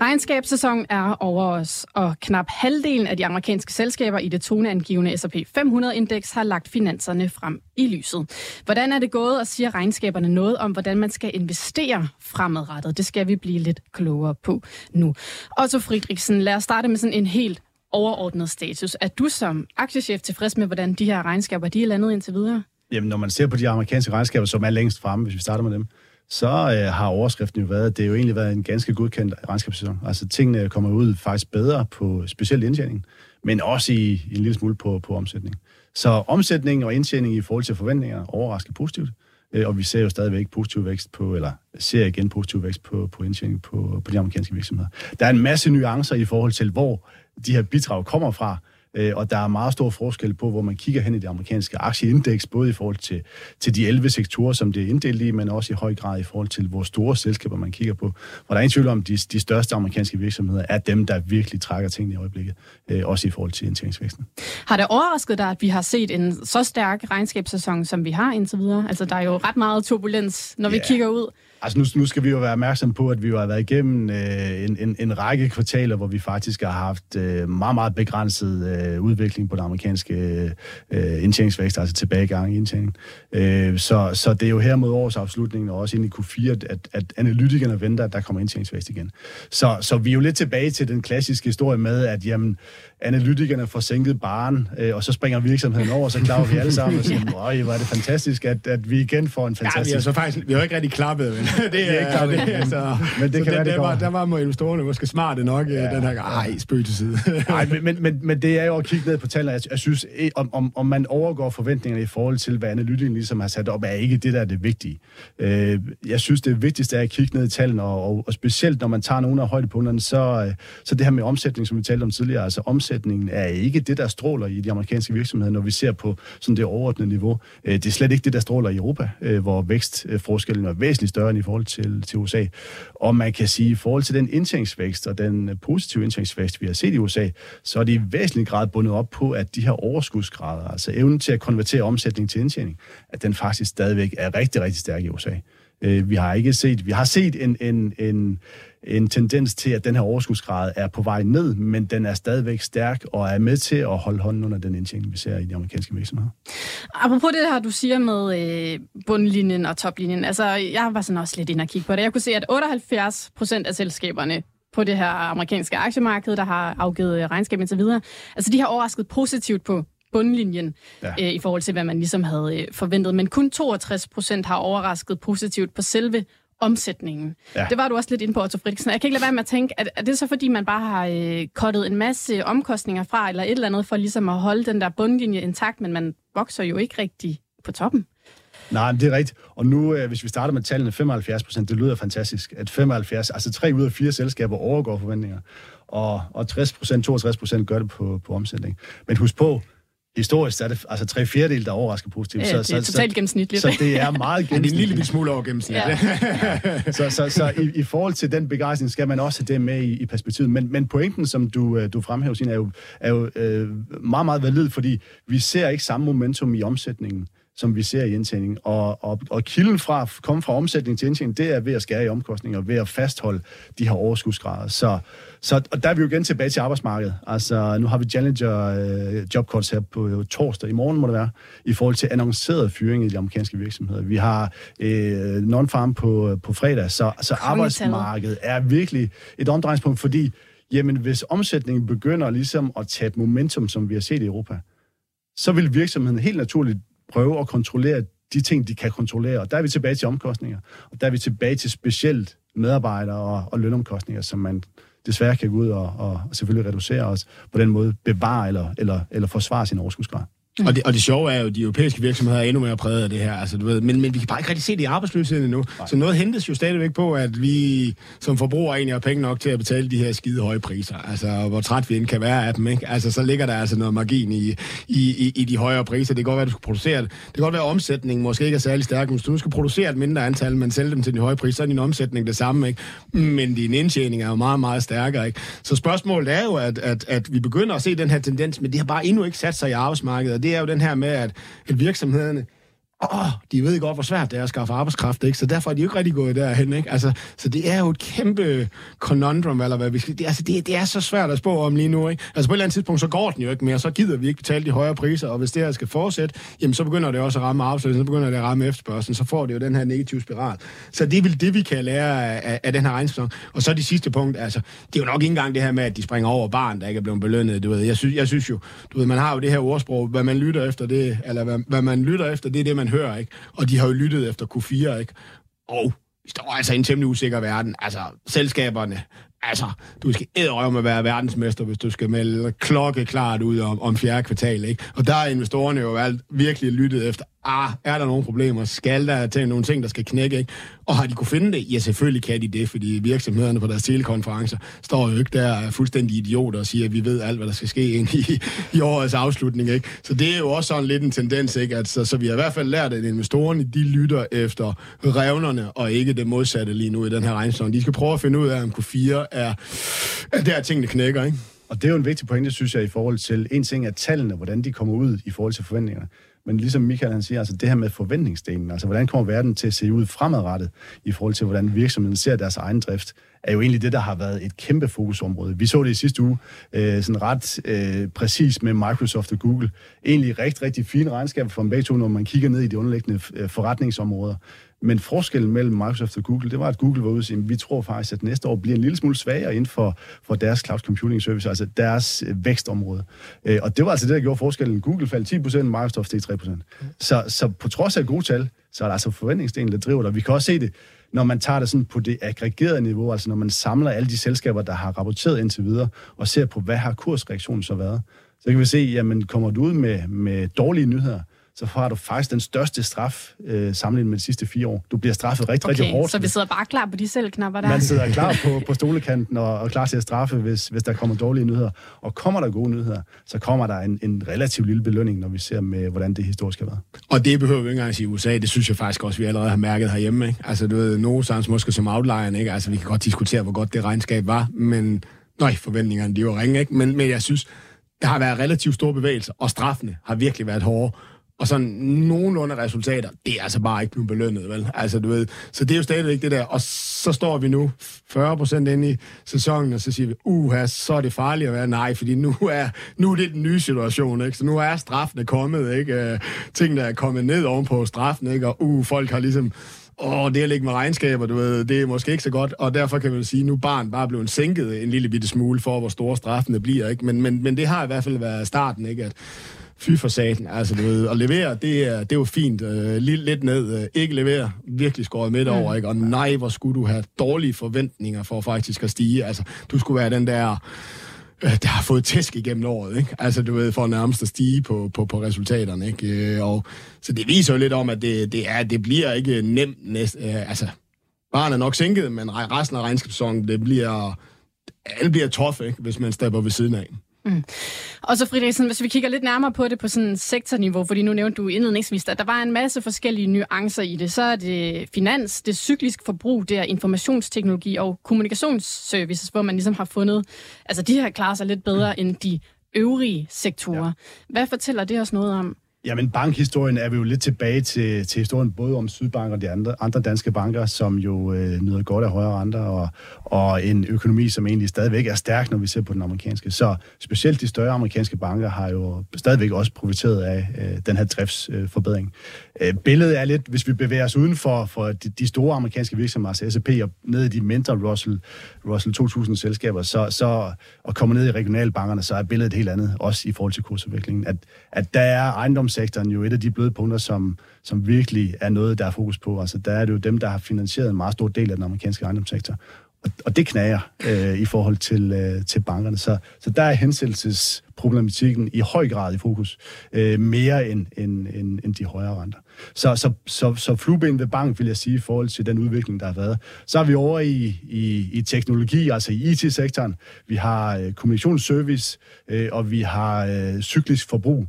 S1: Regnskabssæsonen er over os, og knap halvdelen af de amerikanske selskaber i det toneangivende S&P 500-indeks har lagt finanserne frem i lyset. Hvordan er det gået, og siger regnskaberne noget om, hvordan man skal investere fremadrettet? Det skal vi blive lidt klogere på nu. Otto Friedrichsen, lad os starte med sådan en helt overordnet status. Er du som aktiechef tilfreds med, hvordan de her regnskaber de er landet indtil videre?
S2: Jamen, når man ser på de amerikanske regnskaber, som er længst fremme, hvis vi starter med dem, så øh, har overskriften jo været, at det jo egentlig været en ganske godkendt regnskabssæson. Altså tingene kommer ud faktisk bedre på specielt indtjeningen, men også i, i en lille smule på, på omsætning. Så omsætning og indtjening i forhold til forventninger overrasker positivt. øh, og vi ser jo stadigvæk positiv vækst på, eller ser igen positiv vækst på, på indtjening på, på de amerikanske virksomheder. Der er en masse nuancer i forhold til, hvor de her bidrag kommer fra, og der er meget stor forskel på, hvor man kigger hen i det amerikanske aktieindeks, både i forhold til, til de 11 sektorer, som det er inddelt i, men også i høj grad i forhold til, hvor store selskaber man kigger på. Og der er ingen tvivl om, at de, de største amerikanske virksomheder er dem, der virkelig trækker tingene i øjeblikket, øh, også i forhold til indtjeningsvæksten.
S1: Har det overrasket dig, at vi har set en så stærk regnskabssæson, som vi har indtil videre? Altså, der er jo ret meget turbulens, når vi yeah. kigger ud.
S2: Altså nu, nu skal vi jo være opmærksom på, at vi jo har været igennem øh, en, en, en række kvartaler, hvor vi faktisk har haft øh, meget, meget begrænset øh, udvikling på den amerikanske øh, indtjeningsvækst, altså tilbagegang i indtjening. Øh, så, så det er jo her mod års afslutning, og også ind i Q4, at, at analytikerne venter, at der kommer indtjeningsvækst igen. Så, så vi er jo lidt tilbage til den klassiske historie med, at jamen, analytikerne får sænket baren, øh, og så springer virksomheden over, og så klarer vi alle sammen og siger, øj, hvor er det fantastisk, at, at vi igen får en fantastisk...
S3: Ja, vi er så faktisk, vi har ikke rigtig klappet, men det er ikke klappet. Det, altså, men det så kan det, være, det var, der var investorerne måske smarte nok øh, ja, den her gang. Ej, spøg til side.
S2: Nej, men, men, men, men, det er jo at kigge ned på tallene. Jeg, jeg synes, eh, om, om, om man overgår forventningerne i forhold til, hvad analytikeren ligesom har sat op, er ikke det, der er det vigtige. Øh, jeg synes, det vigtigste er at kigge ned i tallene, og, og, og specielt når man tager nogle af højdepunkterne, så, øh, så det her med omsætning, som vi talte om tidligere, altså omsætningen er ikke det, der stråler i de amerikanske virksomheder, når vi ser på sådan det overordnede niveau. Øh, det er slet ikke det, der stråler i Europa, øh, hvor vækstforskellen er væsentligt større end i forhold til, til USA. Og man kan sige, i forhold til den indtjeningsvækst og den positive indtjeningsvækst, vi har set i USA, så er det i væsentlig grad bundet op på, at de her overskudsgrader, altså evnen til at konvertere omsætning til indtjening, at den faktisk stadigvæk er rigtig, rigtig stærk i USA. Øh, vi har ikke set, vi har set en, en, en, en tendens til, at den her overskudsgrad er på vej ned, men den er stadigvæk stærk og er med til at holde hånden under den indtjening, vi ser i de amerikanske virksomheder.
S1: Apropos det her, du siger med øh, bundlinjen og toplinjen, altså jeg var sådan også lidt inde og kigge på det. Jeg kunne se, at 78 procent af selskaberne på det her amerikanske aktiemarked, der har afgivet regnskab og så videre, altså de har overrasket positivt på bundlinjen ja. øh, i forhold til, hvad man ligesom havde øh, forventet. Men kun 62 procent har overrasket positivt på selve omsætningen. Ja. Det var du også lidt inde på, Otto Fridiksen. Jeg kan ikke lade være med at tænke, at er det så fordi, man bare har øh, kottet en masse omkostninger fra, eller et eller andet, for ligesom at holde den der bundlinje intakt, men man vokser jo ikke rigtig på toppen?
S2: Nej, men det er rigtigt. Og nu, øh, hvis vi starter med tallene 75 procent, det lyder fantastisk, at 75, altså tre ud af fire selskaber overgår forventninger, og, og 60 procent, 62 procent gør det på, på omsætning. Men husk på, historisk er det altså tre fjerdedel, der overrasker positivt.
S1: Ja, det er så, totalt gennemsnitligt.
S2: Så det er meget gennemsnitligt.
S3: en lille smule over gennemsnitligt.
S2: Ja. så så, så i, i forhold til den begejstring, skal man også have det med i, i perspektivet. Men, men pointen, som du, øh, du fremhæver, Signe, er jo, er jo øh, meget, meget valid, fordi vi ser ikke samme momentum i omsætningen som vi ser i indtjening. Og, og, og kilden fra at komme fra omsætning til indtjening, det er ved at skære i omkostninger, ved at fastholde de her overskudsgrader. Så, så og der er vi jo igen tilbage til arbejdsmarkedet. Altså, nu har vi Challenger øh, jobcords her på jo, torsdag, i morgen må det være, i forhold til annonceret fyring i de amerikanske virksomheder. Vi har øh, non-farm på, på fredag, så, så arbejdsmarkedet er virkelig et omdrejningspunkt, fordi jamen, hvis omsætningen begynder ligesom at tabe momentum, som vi har set i Europa, så vil virksomheden helt naturligt prøve at kontrollere de ting, de kan kontrollere. Og der er vi tilbage til omkostninger. Og der er vi tilbage til specielt medarbejdere og, og lønomkostninger, som man desværre kan gå ud og, og selvfølgelig reducere os på den måde bevare eller, eller, eller forsvare sin overskudsgrad.
S3: Mm. Og, det, og det sjove er jo, at de europæiske virksomheder er endnu mere præget af det her. Altså, du ved, men, men vi kan bare ikke rigtig se det i arbejdsløsheden endnu. Nej. Så noget hentes jo stadigvæk på, at vi som forbrugere egentlig har penge nok til at betale de her skide høje priser. Altså, hvor træt vi end kan være af dem. Ikke? Altså, så ligger der altså noget margin i, i, i, i de højere priser. Det kan godt være, at du skal producere det. Det kan godt være, at omsætningen måske ikke er særlig stærk, men hvis du nu skal producere et mindre antal, men sælge dem til de høje priser, så er din omsætning det samme. Ikke? Men din indtjening er jo meget, meget stærkere. Ikke? Så spørgsmålet er jo, at, at, at vi begynder at se den her tendens, men det har bare endnu ikke sat sig i arbejdsmarkedet. Det er jo den her med, at, at virksomhederne åh, de ved godt, hvor svært det er at skaffe arbejdskraft, ikke? Så derfor er de jo ikke rigtig gået derhen, ikke? Altså, så det er jo et kæmpe conundrum, eller hvad vi skal... Det, altså, det, det er så svært at spå om lige nu, ikke? Altså, på et eller andet tidspunkt, så går den jo ikke mere, så gider vi ikke betale de højere priser, og hvis det her skal fortsætte, jamen, så begynder det også at ramme arbejdsløsheden, så begynder det at ramme efterspørgselen, så får det jo den her negative spiral. Så det er vel det, vi kan lære af, af den her regnsæson. Og så det sidste punkt, altså, det er jo nok ikke engang det her med, at de springer over barn, der ikke er blevet belønnet, du ved. Jeg synes, jeg synes jo, du ved, man har jo det her ordsprog, hvad man lytter efter det, eller hvad, hvad man lytter efter, det er det, man hører, ikke? Og de har jo lyttet efter Q4, ikke? Og vi står altså i en temmelig usikker verden. Altså, selskaberne, altså, du skal æderøve med at være verdensmester, hvis du skal melde klokkeklart ud om, om fjerde kvartal, ikke? Og der er investorerne jo alt virkelig lyttet efter ah, er der nogle problemer? Skal der til nogle ting, der skal knække? Ikke? Og har de kunne finde det? Ja, selvfølgelig kan de det, fordi virksomhederne på deres telekonferencer står jo ikke der fuldstændig idioter og siger, at vi ved alt, hvad der skal ske ind i, i årets afslutning. Ikke? Så det er jo også sådan lidt en tendens, ikke? At, så, så vi har i hvert fald lært, at investorerne de lytter efter revnerne, og ikke det modsatte lige nu i den her regnstorm. De skal prøve at finde ud af, om Q4 er, er der tingene knækker. Ikke?
S2: Og det er jo en vigtig pointe, synes jeg, i forhold til en ting er tallene, hvordan de kommer ud i forhold til forventningerne. Men ligesom Michael han siger, altså det her med forventningsdelen, altså hvordan kommer verden til at se ud fremadrettet i forhold til, hvordan virksomheden ser deres egen drift, er jo egentlig det, der har været et kæmpe fokusområde. Vi så det i sidste uge, øh, sådan ret øh, præcis med Microsoft og Google. Egentlig rigtig, rigtig fine regnskaber for dem begge to, når man kigger ned i de underliggende øh, forretningsområder. Men forskellen mellem Microsoft og Google, det var, at Google var ude og sige, vi tror faktisk, at næste år bliver en lille smule svagere inden for, for deres cloud computing service, altså deres øh, vækstområde. Øh, og det var altså det, der gjorde forskellen. Google faldt 10%, Microsoft steg 3%. Så, så på trods af gode tal, så er der altså forventningsdelen, der driver det. Vi kan også se det, når man tager det sådan på det aggregerede niveau, altså når man samler alle de selskaber, der har rapporteret indtil videre, og ser på, hvad har kursreaktionen så været, så kan vi se, jamen kommer du ud med, med dårlige nyheder, så har du faktisk den største straf øh, sammenlignet med de sidste fire år. Du bliver straffet rigtig, okay, rigtig hårdt.
S1: så vi sidder bare klar på de selvknapper der?
S2: Man sidder klar på, på stolekanten og, og klar til at straffe, hvis, hvis der kommer dårlige nyheder. Og kommer der gode nyheder, så kommer der en, en relativt lille belønning, når vi ser med, hvordan det historisk har været.
S3: Og det behøver vi ikke engang at sige i USA. Det synes jeg faktisk også, vi allerede har mærket herhjemme. Ikke? Altså, du ved, Novozymes måske som outlier, ikke? Altså, vi kan godt diskutere, hvor godt det regnskab var, men... Nøj, forventningerne, de var ringe, ikke? Men, men jeg synes, der har været relativt store bevægelser, og straffene har virkelig været hårde og sådan nogenlunde resultater, det er altså bare ikke blevet belønnet, vel? Altså, du ved, så det er jo stadigvæk det der. Og så står vi nu 40 procent inde i sæsonen, og så siger vi, uha, så er det farligt at være nej, fordi nu er, nu er det den nye situation, ikke? Så nu er straffene kommet, ikke? Øh, uh, tingene er kommet ned ovenpå straffen, ikke? Og uh, folk har ligesom åh, det at ligge med regnskaber, du ved, det er måske ikke så godt, og derfor kan man sige, nu barn bare blevet sænket en lille bitte smule for, hvor store straffene bliver, ikke? Men, men, men det har i hvert fald været starten, ikke? At, fy for saten. Altså, du ved, at levere, det er, det er jo fint. Uh, lidt, lidt ned. Uh, ikke levere, virkelig skåret midt over, mm. ikke? Og nej, hvor skulle du have dårlige forventninger for faktisk at stige. Altså, du skulle være den der uh, der har fået tæsk igennem året, ikke? Altså, du ved, for nærmest at stige på, på, på resultaterne, ikke? Uh, og, så det viser jo lidt om, at det, det, er, det bliver ikke nemt næste... Uh, altså, barnet er nok sænket, men resten af regnskabssæsonen, det bliver... Alt bliver tof, ikke? Hvis man stepper ved siden af. Mm.
S1: Og så Friedrichsen, hvis vi kigger lidt nærmere på det på sådan sektorniveau, fordi nu nævnte du indledningsvis, at der var en masse forskellige nuancer i det. Så er det finans, det cyklisk forbrug, det er informationsteknologi og kommunikationsservices, hvor man ligesom har fundet, altså de her klarer sig lidt bedre end de øvrige sektorer. Ja. Hvad fortæller det os noget om?
S2: Jamen, bankhistorien er vi jo lidt tilbage til, til historien både om Sydbank og de andre, andre danske banker, som jo øh, nyder godt af højere renter, og, og en økonomi, som egentlig stadigvæk er stærk, når vi ser på den amerikanske. Så specielt de større amerikanske banker har jo stadigvæk også profiteret af øh, den her driftsforbedring. Øh, billedet er lidt, hvis vi bevæger os uden for, for de, de store amerikanske virksomheder, altså S&P, og ned i de mindre Russell, Russell 2000-selskaber, så, så, og kommer ned i regionalbankerne, så er billedet helt andet, også i forhold til kursudviklingen. At, at der er ejendom ejendomssektoren jo et af de bløde punkter, som, som virkelig er noget, der er fokus på. Altså, der er det jo dem, der har finansieret en meget stor del af den amerikanske ejendomssektor. Og, og det knager øh, i forhold til, øh, til bankerne. Så, så der er hensættelsesproblematikken i høj grad i fokus, øh, mere end, end, end, end de højere renter. Så, så, så, så flueben ved bank, vil jeg sige, i forhold til den udvikling, der har været. Så er vi over i, i, i teknologi, altså i IT-sektoren. Vi har øh, kommunikationsservice, øh, og vi har øh, cyklisk forbrug.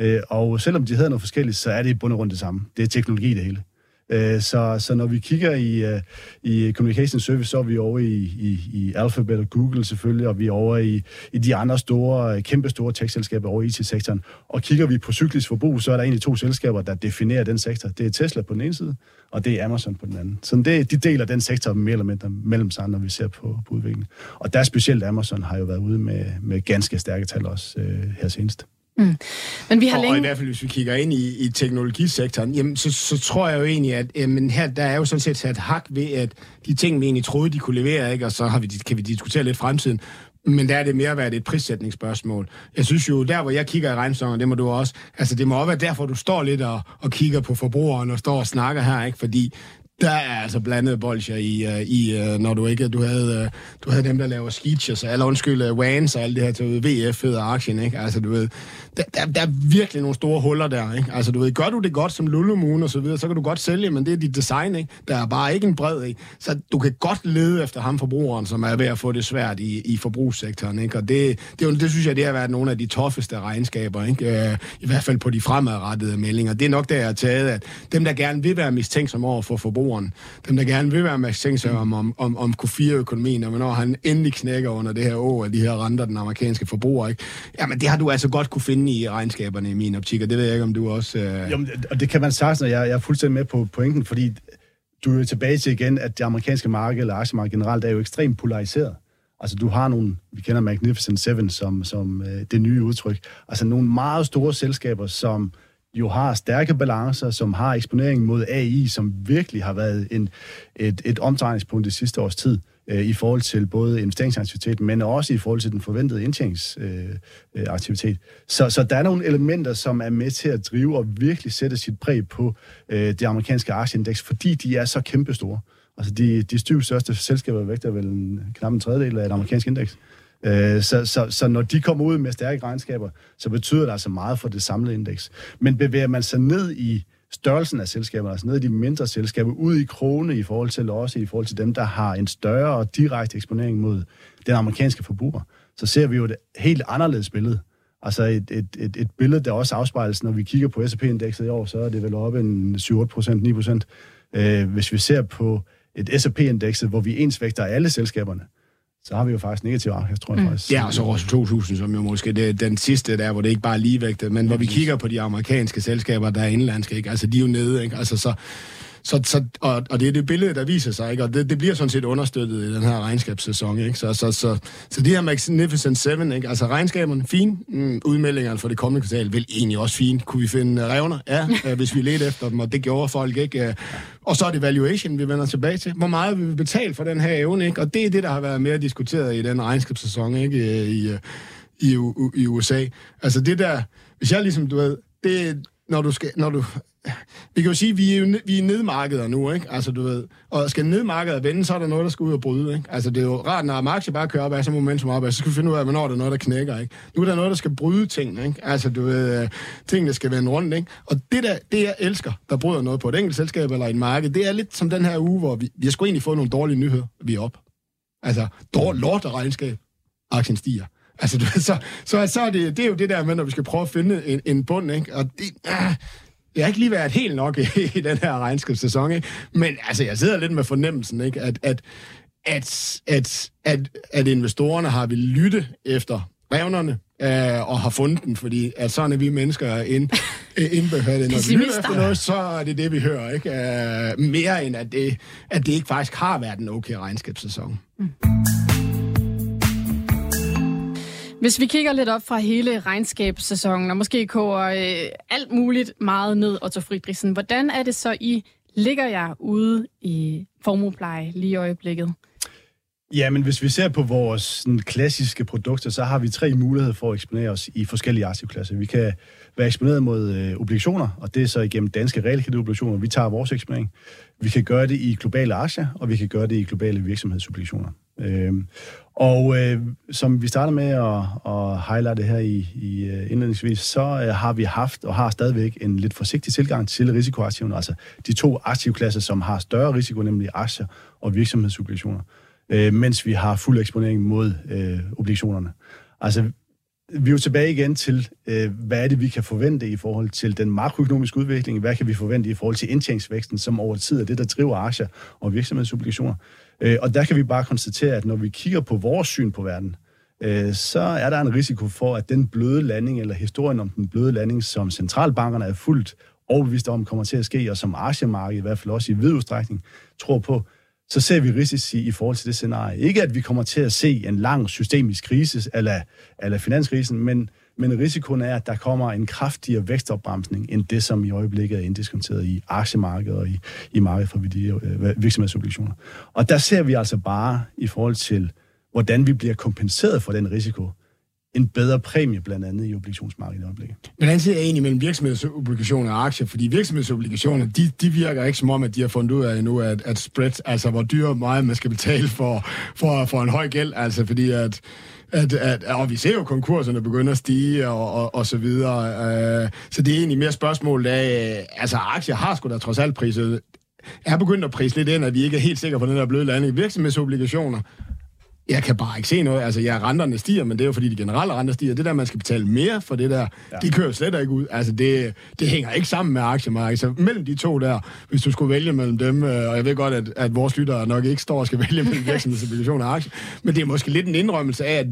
S2: Øh, og selvom de hedder noget forskelligt, så er det i bund og grund det samme. Det er teknologi det hele. Øh, så, så når vi kigger i, øh, i Communication Service, så er vi over i, i, i Alphabet og Google selvfølgelig, og vi er over i, i de andre store, kæmpe store tech-selskaber over i IT-sektoren. Og kigger vi på cyklisk forbrug, så er der egentlig to selskaber, der definerer den sektor. Det er Tesla på den ene side, og det er Amazon på den anden. Så det, de deler den sektor mere eller mindre mellem sig, når vi ser på, på udviklingen. Og der specielt Amazon har jo været ude med, med ganske stærke tal også øh, her senest. Mm.
S3: Men vi har og, længe... og i hvert fald, hvis vi kigger ind i, i teknologisektoren, jamen, så, så tror jeg jo egentlig, at jamen, her der er jo sådan set sat hak ved, at de ting, vi egentlig troede, de kunne levere, ikke? og så har vi, kan vi diskutere lidt fremtiden, men der er det mere været et prissætningsspørgsmål. Jeg synes jo, der hvor jeg kigger i regnsæsonen, det må du også, altså det må også være derfor, du står lidt og, og kigger på forbrugeren og står og snakker her, ikke? fordi der er altså blandede bolcher i, uh, i uh, når du ikke, du havde, uh, du havde dem, der laver sketches, eller undskyld, uh, Wans og alt det her til VF hedder aktien, ikke? Altså, du ved, der, der, der, er virkelig nogle store huller der, ikke? Altså, du ved, gør du det godt som Lululemon og så videre, så kan du godt sælge, men det er dit design, ikke? Der er bare ikke en bred ikke? Så du kan godt lede efter ham forbrugeren, som er ved at få det svært i, i forbrugssektoren, ikke? Og det, det, det synes jeg, det har været nogle af de toffeste regnskaber, ikke? Uh, I hvert fald på de fremadrettede meldinger. Det er nok der, jeg har taget, at dem, der gerne vil være mistænksomme over for forbrugeren, dem, der gerne vil være mistænksomme om, om, om, om Q4-økonomien, og hvornår han endelig knækker under det her år af de her renter, den amerikanske forbruger, ikke? Jamen, det har du altså godt kunne finde i regnskaberne i min optik, og det ved jeg ikke, om du også... Øh...
S2: Jamen, og det kan man sagtens, og jeg, jeg er fuldstændig med på pointen, fordi du er tilbage til igen, at det amerikanske marked, eller aktiemarked generelt, er jo ekstremt polariseret. Altså, du har nogle, vi kender Magnificent Seven som, som øh, det nye udtryk, altså nogle meget store selskaber, som jo har stærke balancer, som har eksponering mod AI, som virkelig har været en, et, et omdrejningspunkt det sidste års tid øh, i forhold til både investeringsaktivitet, men også i forhold til den forventede indtjeningsaktivitet. Øh, så, så der er nogle elementer, som er med til at drive og virkelig sætte sit præg på øh, det amerikanske aktieindeks, fordi de er så kæmpestore. Altså de, de 20 største selskaber vægter vel en, knap en tredjedel af det amerikanske indeks. Øh, så, så, så når de kommer ud med stærke regnskaber, så betyder det altså meget for det samlede indeks. Men bevæger man sig ned i størrelsen af selskaber, altså ned i de mindre selskaber, ud i krone i forhold til også i forhold til dem, der har en større og direkte eksponering mod den amerikanske forbruger, så ser vi jo et helt anderledes billede. Altså et, et, et, et billede, der også afspejles, når vi kigger på S&P-indekset i år, så er det vel oppe en 7-8 procent, 9 procent. Øh, hvis vi ser på et S&P-indekset, hvor vi ensvægter alle selskaberne, så har vi jo faktisk negativ afkast, tror jeg mm. faktisk.
S3: Ja, og så også 2000, som jo måske det, den sidste der, hvor det ikke bare er ligevægtet, men hvor vi kigger på de amerikanske selskaber, der er indlandske, ikke? altså de er jo nede, ikke? Altså så, så, så, og, og det er det billede, der viser sig, ikke? og det, det bliver sådan set understøttet i den her regnskabssæson. Ikke? Så, så, så, så de her Magnificent Seven, ikke? altså regnskaberne, fine. Mm, udmeldingerne for det kommende kvartal, vil egentlig også fine. Kunne vi finde revner? Ja, øh, hvis vi ledte efter dem, og det gjorde folk ikke. Øh. Og så er det valuation, vi vender tilbage til. Hvor meget vil vi betale for den her evne? Ikke? Og det er det, der har været mere diskuteret i den regnskabssæson ikke? I, i, i USA. Altså det der, hvis jeg ligesom, du ved, det, når du, skal, når du vi kan jo sige, at vi er, jo, vi er nedmarkeder nu, ikke? Altså, du ved, og skal nedmarkedet vende, så er der noget, der skal ud og bryde, ikke? Altså, det er jo rart, når aktier bare kører op af, så momentum op så skal vi finde ud af, hvornår der er noget, der knækker, ikke? Nu er der noget, der skal bryde ting, ikke? Altså, du ved, tingene skal vende rundt, ikke? Og det der, det jeg elsker, der bryder noget på et enkelt selskab eller et marked, det er lidt som den her uge, hvor vi, vi har sgu egentlig fået nogle dårlige nyheder, vi er op. Altså, dårligt lort og regnskab, aktien stiger. Altså, du så, så, så er det, det er jo det der med, når vi skal prøve at finde en, en bund, ikke? Og det, ah, jeg har ikke lige været helt nok i, i den her regnskabssæson, ikke? men altså, jeg sidder lidt med fornemmelsen, ikke? At, at, at, at, at, at investorerne har vil lytte efter revnerne, øh, og har fundet den, fordi at sådan er vi mennesker ind, indbehørte. Når vi lytter efter noget, så er det det, vi hører. Ikke? Øh, mere end at det, at det ikke faktisk har været en okay regnskabssæson. Mm.
S1: Hvis vi kigger lidt op fra hele regnskabssæsonen, og måske koger øh, alt muligt meget ned, Otto Friedrichsen, hvordan er det så, I ligger jer ude i formuepleje lige i øjeblikket?
S2: Ja, men hvis vi ser på vores sådan, klassiske produkter, så har vi tre muligheder for at eksponere os i forskellige aktivklasser. Vi kan være eksponeret mod øh, obligationer, og det er så igennem danske realkreditobligationer. Vi tager vores eksponering. Vi kan gøre det i globale aktier, og vi kan gøre det i globale virksomhedsobligationer. Øh, og øh, som vi starter med at, at highlighte her i, i øh, indledningsvis, så øh, har vi haft og har stadigvæk en lidt forsigtig tilgang til risikoaktiverne, altså de to aktivklasser, som har større risiko, nemlig aktier og virksomhedsobligationer, øh, mens vi har fuld eksponering mod øh, obligationerne. Altså, vi er jo tilbage igen til, øh, hvad er det, vi kan forvente i forhold til den makroøkonomiske udvikling, hvad kan vi forvente i forhold til indtjeningsvæksten, som over tid er det, der driver aktier og virksomhedsobligationer. Øh, og der kan vi bare konstatere, at når vi kigger på vores syn på verden, øh, så er der en risiko for, at den bløde landing, eller historien om den bløde landing, som centralbankerne er fuldt overbevist om kommer til at ske, og som aktiemarkedet i hvert fald også i vid udstrækning tror på, så ser vi risici i forhold til det scenarie. Ikke at vi kommer til at se en lang systemisk krise, eller, eller finanskrisen, men men risikoen er, at der kommer en kraftigere vækstopbremsning end det, som i øjeblikket er indiskonteret i aktiemarkedet og i, i markedet for øh, virksomhedsobligationer. Og der ser vi altså bare i forhold til, hvordan vi bliver kompenseret for den risiko, en bedre præmie blandt andet i obligationsmarkedet i øjeblikket.
S3: Hvordan ser jeg egentlig mellem virksomhedsobligationer og aktier? Fordi virksomhedsobligationer, de, de virker ikke som om, at de har fundet ud af endnu, at, at spread, altså hvor dyre meget man skal betale for, for, for en høj gæld, altså fordi at at, at, og vi ser jo konkurserne begynder at stige og, og, og så videre. Øh, så det er egentlig mere spørgsmål af, altså aktier har sgu da trods alt priset, er begyndt at prise lidt ind, at vi ikke er helt sikre på den der bløde landing. Virksomhedsobligationer, jeg kan bare ikke se noget. Altså, ja, renterne stiger, men det er jo fordi, de generelle renter stiger. Det der, man skal betale mere for det der, ja. de kører slet ikke ud. Altså, det, det hænger ikke sammen med aktiemarkedet. Så mellem de to der, hvis du skulle vælge mellem dem, øh, og jeg ved godt, at, at vores lyttere nok ikke står og skal vælge mellem virksomhedsobligationer og aktier, men det er måske lidt en indrømmelse af, at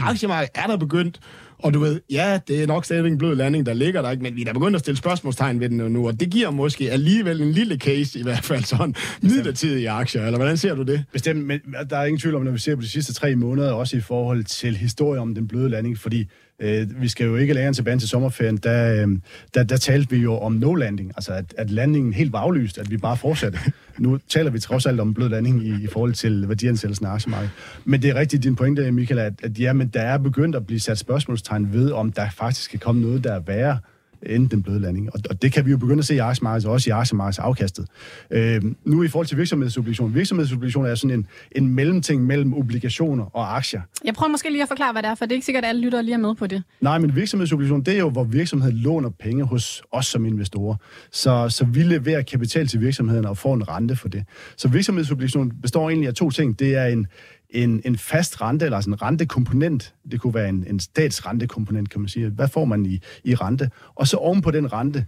S3: aktiemarkedet er der begyndt og du ved, ja, det er nok stadigvæk en blød landing, der ligger der, ikke? men vi er da begyndt at stille spørgsmålstegn ved den nu, og det giver måske alligevel en lille case, i hvert fald sådan midlertidige aktier, eller hvordan ser du det?
S2: Bestemt, men der er ingen tvivl om, når vi ser på de sidste tre måneder, også i forhold til historie om den bløde landing, fordi Øh, vi skal jo ikke længere tilbage til sommerferien, der, øh, der, der talte vi jo om no landing, altså at, at landingen helt var aflyst, at vi bare fortsatte. Nu taler vi trods alt om blød landing i, i forhold til værdiansættelsen af aktiemarkedet. Men det er rigtigt din pointe, Michael, at, at ja, men der er begyndt at blive sat spørgsmålstegn ved, om der faktisk kan komme noget, der er værre end den bløde landing. Og, og det kan vi jo begynde at se i aktiemarkedet, og også i aktiemarkedets afkastet. Øh, nu i forhold til virksomhedsobligationer. Virksomhedsobligationer er sådan en, en mellemting mellem obligationer og aktier.
S1: Jeg prøver måske lige at forklare, hvad det er, for det er ikke sikkert, at alle lytter lige er med på det.
S2: Nej, men virksomhedsobligationer, det er jo, hvor virksomheden låner penge hos os som investorer. Så, så vi leverer kapital til virksomheden og får en rente for det. Så virksomhedsobligationer består egentlig af to ting. Det er en, en, en fast rente, eller sådan en rentekomponent. Det kunne være en, en statsrentekomponent, kan man sige. Hvad får man i, i rente? Og så oven på den rente,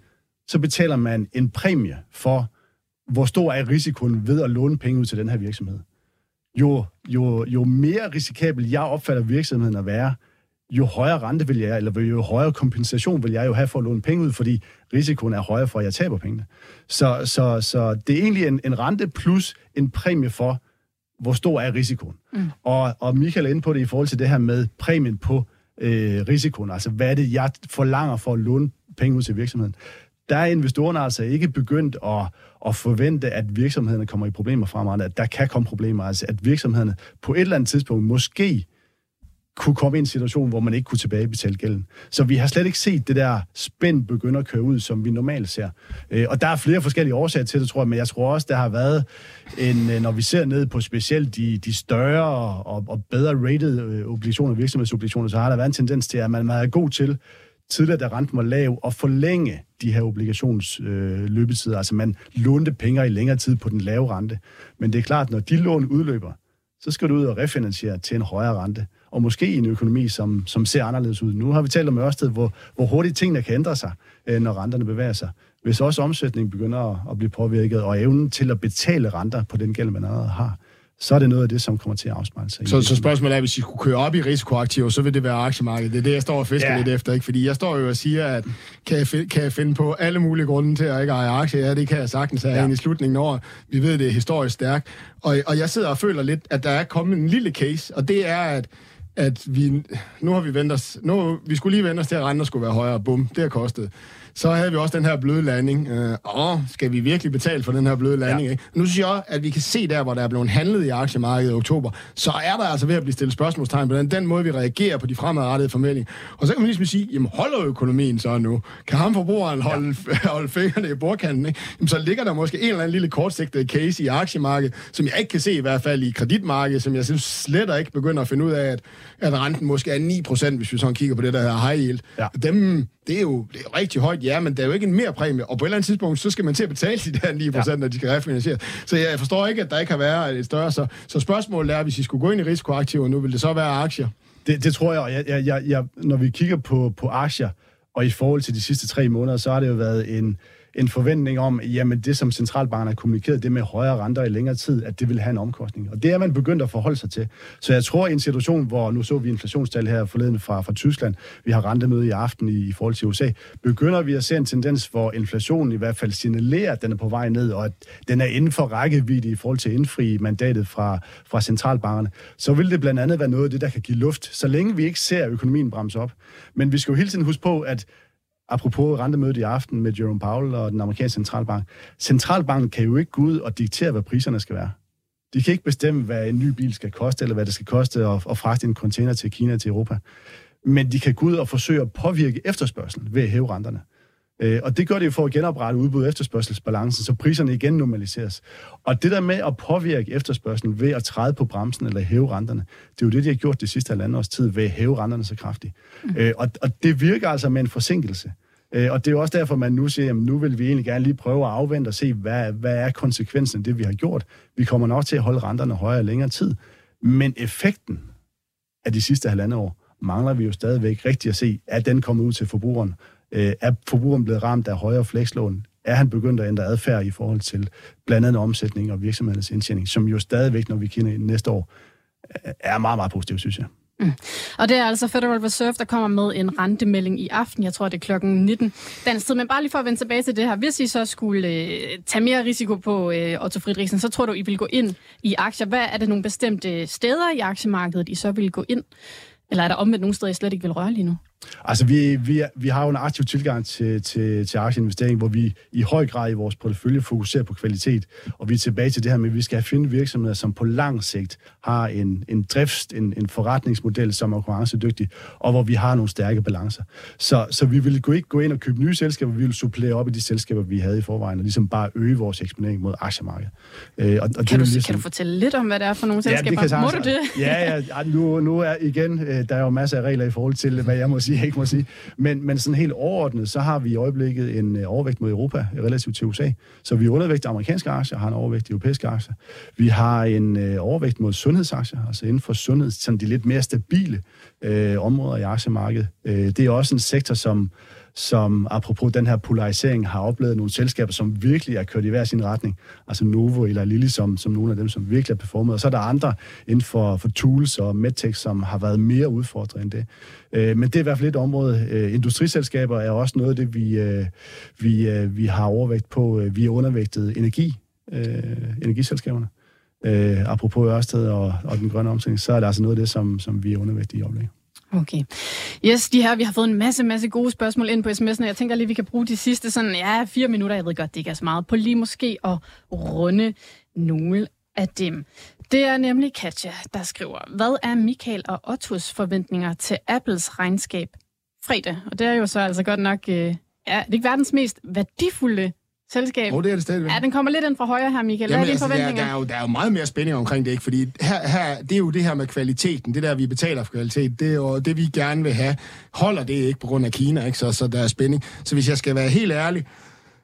S2: så betaler man en præmie for, hvor stor er risikoen ved at låne penge ud til den her virksomhed. Jo, jo, jo mere risikabel jeg opfatter virksomheden at være, jo højere rente vil jeg, eller jo højere kompensation vil jeg jo have for at låne penge ud, fordi risikoen er højere for, at jeg taber pengene. Så, så, så det er egentlig en, en rente plus en præmie for, hvor stor er risikoen. Mm. Og, og Michael er inde på det i forhold til det her med præmien på øh, risikoen. Altså, hvad er det, jeg forlanger for at låne penge ud til virksomheden? Der er investorerne altså ikke begyndt at, at forvente, at virksomhederne kommer i problemer fremadrettet, at der kan komme problemer. Altså, at virksomhederne på et eller andet tidspunkt måske kunne komme i en situation, hvor man ikke kunne tilbagebetale gælden. Så vi har slet ikke set det der spænd begynde at køre ud, som vi normalt ser. Øh, og der er flere forskellige årsager til det, tror jeg, men jeg tror også, der har været, en, øh, når vi ser ned på specielt de, de større og, og bedre rated øh, obligationer, virksomhedsobligationer, så har der været en tendens til, at man, man er god til, tidligere da renten var lav, at forlænge de her obligationsløbetider. Øh, altså man lånte penge i længere tid på den lave rente. Men det er klart, når de lån udløber, så skal du ud og refinansiere til en højere rente og måske i en økonomi, som, som ser anderledes ud. Nu har vi talt om Ørsted, hvor, hvor hurtigt tingene kan ændre sig, øh, når renterne bevæger sig. Hvis også omsætningen begynder at, at blive påvirket, og evnen til at betale renter på den gæld, man allerede har, så er det noget af det, som kommer til at afspejle sig.
S3: Så, så spørgsmålet er, hvis I skulle køre op i risikoaktiver, så vil det være aktiemarkedet. Det er det, jeg står og fisker ja. lidt efter. Ikke? Fordi jeg står jo og siger, at kan jeg, finde, kan jeg finde på alle mulige grunde til at ikke eje aktier? Ja, det kan jeg sagtens have ja. i slutningen af året. Vi ved, det er historisk stærkt. Og, og jeg sidder og føler lidt, at der er kommet en lille case, og det er, at at vi, nu har vi vendt os, nu, vi skulle lige vende os til, at renter skulle være højere. Bum, det har kostet. Så havde vi også den her bløde landing. Øh, åh, skal vi virkelig betale for den her bløde landing? Ja. Ikke? Nu synes jeg, at vi kan se der, hvor der er blevet handlet i aktiemarkedet i oktober, så er der altså ved at blive stillet spørgsmålstegn på den, den måde, vi reagerer på de fremadrettede formeldinger. Og så kan man ligesom sige, jamen holder økonomien så nu? Kan ham forbrugeren holde, ja. holde fingrene i bordkanten? Ikke? Jamen, så ligger der måske en eller anden lille kortsigtet case i aktiemarkedet, som jeg ikke kan se i hvert fald i kreditmarkedet, som jeg synes slet ikke begynder at finde ud af, at, at renten måske er 9%, hvis vi sådan kigger på det der her high yield. Ja. Dem, det er, jo, det er rigtig højt, ja, men der er jo ikke en mere præmie, og på et eller andet tidspunkt, så skal man til at betale de der 9 procent, ja. når de skal refinansiere. Så jeg forstår ikke, at der ikke har været et større. Så, så spørgsmålet er, hvis I skulle gå ind i risikoaktiver nu, vil det så være aktier?
S2: Det, det tror jeg, jeg, jeg, jeg, når vi kigger på, på aktier, og i forhold til de sidste tre måneder, så har det jo været en, en forventning om, jamen det som centralbanken har kommunikeret, det med højere renter i længere tid, at det vil have en omkostning. Og det er man begyndt at forholde sig til. Så jeg tror, i en situation, hvor nu så vi inflationstal her forleden fra, fra Tyskland, vi har rentemøde i aften i, i forhold til USA, begynder vi at se en tendens, hvor inflationen i hvert fald signalerer, at den er på vej ned, og at den er inden for rækkevidde i forhold til at indfri mandatet fra, fra centralbankerne, så vil det blandt andet være noget af det, der kan give luft, så længe vi ikke ser økonomien bremse op. Men vi skal jo hele tiden huske på, at apropos rentemødet i aften med Jerome Powell og den amerikanske centralbank. Centralbanken kan jo ikke gå ud og diktere, hvad priserne skal være. De kan ikke bestemme, hvad en ny bil skal koste, eller hvad det skal koste at, at fragte en container til Kina til Europa. men de kan gå ud og forsøge at påvirke efterspørgselen ved at hæve renterne. Øh, og det gør det jo for at genoprette udbud og efterspørgselsbalancen, så priserne igen normaliseres. Og det der med at påvirke efterspørgselen ved at træde på bremsen eller hæve renterne, det er jo det, de har gjort det sidste halvandet års tid ved at hæve renterne så kraftigt. Mm. Øh, og, og det virker altså med en forsinkelse. Øh, og det er jo også derfor, man nu siger, at nu vil vi egentlig gerne lige prøve at afvente og se, hvad, hvad er konsekvensen af det, vi har gjort. Vi kommer nok til at holde renterne højere længere tid. Men effekten af de sidste halvandet år mangler vi jo stadigvæk rigtigt at se, at den kommer ud til forbrugeren. Øh, er forbrugeren blevet ramt af højere flekslån? Er han begyndt at ændre adfærd i forhold til blandt andet omsætning og virksomhedernes indtjening, som jo stadigvæk, når vi kender næste år, er meget, meget positivt, synes jeg.
S1: Mm. Og det er altså Federal Reserve, der kommer med en rentemelding i aften. Jeg tror, det er klokken 19 dansk tid. Men bare lige for at vende tilbage til det her. Hvis I så skulle øh, tage mere risiko på øh, Otto Friedrichsen, så tror du, I vil gå ind i aktier. Hvad er det nogle bestemte øh, steder i aktiemarkedet, I så vil gå ind? Eller er der omvendt nogle steder, I slet ikke vil røre lige nu?
S2: Altså, vi, vi, vi har jo en aktiv tilgang til, til, til aktieinvestering, hvor vi i høj grad i vores portefølje fokuserer på kvalitet, og vi er tilbage til det her med, at vi skal finde virksomheder, som på lang sigt har en, en drift, en, en forretningsmodel, som er konkurrencedygtig, og hvor vi har nogle stærke balancer. Så, så vi vil ikke gå ind og købe nye selskaber, vi vil supplere op i de selskaber, vi havde i forvejen, og ligesom bare øge vores eksponering mod aktiemarkedet.
S1: Øh, og, og kan, det du, ligesom... kan du fortælle lidt om, hvad det er for nogle selskaber? Ja, det må du det?
S2: ja, ja nu, nu er igen, øh, der er jo masser af regler i forhold til, hvad jeg må sige sige, ikke må sige. Men, men sådan helt overordnet, så har vi i øjeblikket en øh, overvægt mod Europa relativt til USA. Så vi er undervægt af amerikanske aktier, har en overvægt af europæiske aktier. Vi har en øh, overvægt mod sundhedsaktier, altså inden for sundhed, sådan de lidt mere stabile øh, områder i aktiemarkedet. Øh, det er også en sektor, som som apropos den her polarisering har oplevet nogle selskaber, som virkelig er kørt i hver sin retning. Altså Novo eller Lilly som, som nogle af dem, som virkelig har performet. Og så er der andre inden for, for tools og medtech, som har været mere udfordret end det. Øh, men det er i hvert fald et område. Øh, industriselskaber er også noget af det, vi, øh, vi, øh, vi har overvægt på. Øh, vi er undervægtet energi, øh, energiselskaberne. Øh, apropos Ørsted og, og den grønne omstilling, så er det altså noget af det, som, som vi er undervægtet i øjeblikket.
S1: Okay. Yes, de her, vi har fået en masse, masse gode spørgsmål ind på sms'en, jeg tænker lige, vi kan bruge de sidste sådan, ja, fire minutter, jeg ved godt, det ikke er så meget, på lige måske at runde nogle af dem. Det er nemlig Katja, der skriver, hvad er Michael og Ottos forventninger til Apples regnskab fredag? Og det er jo så altså godt nok, øh, ja, det er ikke verdens mest værdifulde selskab.
S3: Oh, det er det stadigvæk.
S1: Ja, den kommer lidt ind fra højre her, Michael. Hvad Jamen, er dine altså, forventninger?
S3: Der, der, er jo, der er jo meget mere spænding omkring det, ikke? Fordi her, her, det er jo det her med kvaliteten. Det der, vi betaler for kvalitet, det er jo det, vi gerne vil have. Holder det ikke på grund af Kina, ikke? Så, så der er spænding. Så hvis jeg skal være helt ærlig,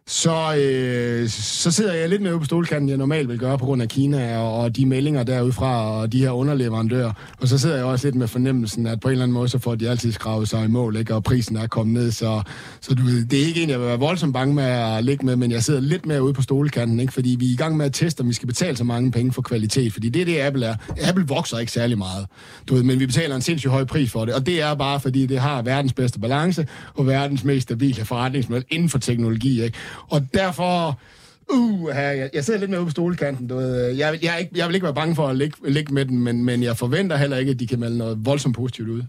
S3: så, øh, så sidder jeg lidt mere på stolkanten, jeg normalt vil gøre på grund af Kina og, og de meldinger derudfra og de her underleverandører. Og så sidder jeg også lidt med fornemmelsen, at på en eller anden måde, så får de altid skravet sig i mål, ikke? og prisen er kommet ned. Så, så du ved, det er ikke en, jeg vil være voldsomt bange med at ligge med, men jeg sidder lidt mere ude på stolkanten, ikke? fordi vi er i gang med at teste, om vi skal betale så mange penge for kvalitet. Fordi det er det, Apple er. Apple vokser ikke særlig meget, du ved, men vi betaler en sindssygt høj pris for det. Og det er bare, fordi det har verdens bedste balance og verdens mest stabile forretningsmodel inden for teknologi. Ikke? Og derfor... Uh, jeg, jeg sidder lidt med ude på stolekanten. Du ved. Jeg, jeg, ikke, jeg vil ikke være bange for at ligge, ligge med den, men, men jeg forventer heller ikke, at de kan melde noget voldsomt positivt ud.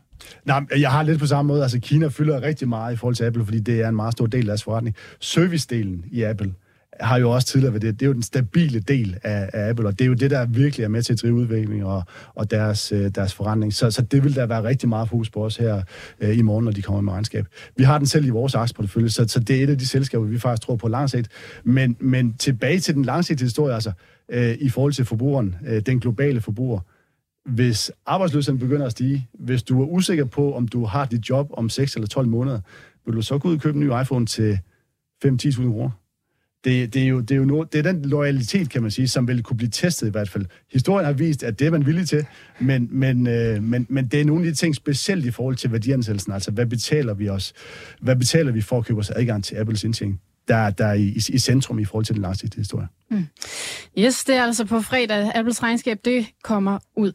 S2: Nej, jeg har lidt på samme måde. Altså, Kina fylder rigtig meget i forhold til Apple, fordi det er en meget stor del af deres forretning. Servicedelen i Apple har jo også tidligere været det. Det er jo den stabile del af, af Apple, og det er jo det, der virkelig er med til at drive udvikling og, og deres, øh, deres forretning. Så, så det vil der være rigtig meget fokus på os her øh, i morgen, når de kommer med regnskab. Vi har den selv i vores aktieportefølje, så, så det er et af de selskaber, vi faktisk tror på langsigt. Men, men tilbage til den langsigtede historie, altså øh, i forhold til forbrugeren, øh, den globale forbruger. Hvis arbejdsløsheden begynder at stige, hvis du er usikker på, om du har dit job om 6 eller 12 måneder, vil du så gå ud og købe en ny iPhone til 5-10.000 kroner? Det, det, er jo, det, er jo no, det er den loyalitet, kan man sige, som vil kunne blive testet i hvert fald. Historien har vist, at det er man villig til, men, men, øh, men, men det er nogle af de ting, specielt i forhold til værdiansættelsen. Altså, hvad betaler vi os? Hvad betaler vi for at købe os adgang til Apples indtjening? Der, der er i, i, i centrum i forhold til den langsigtede historie. Mm.
S1: Yes, det er altså på fredag. Apples regnskab, det kommer ud.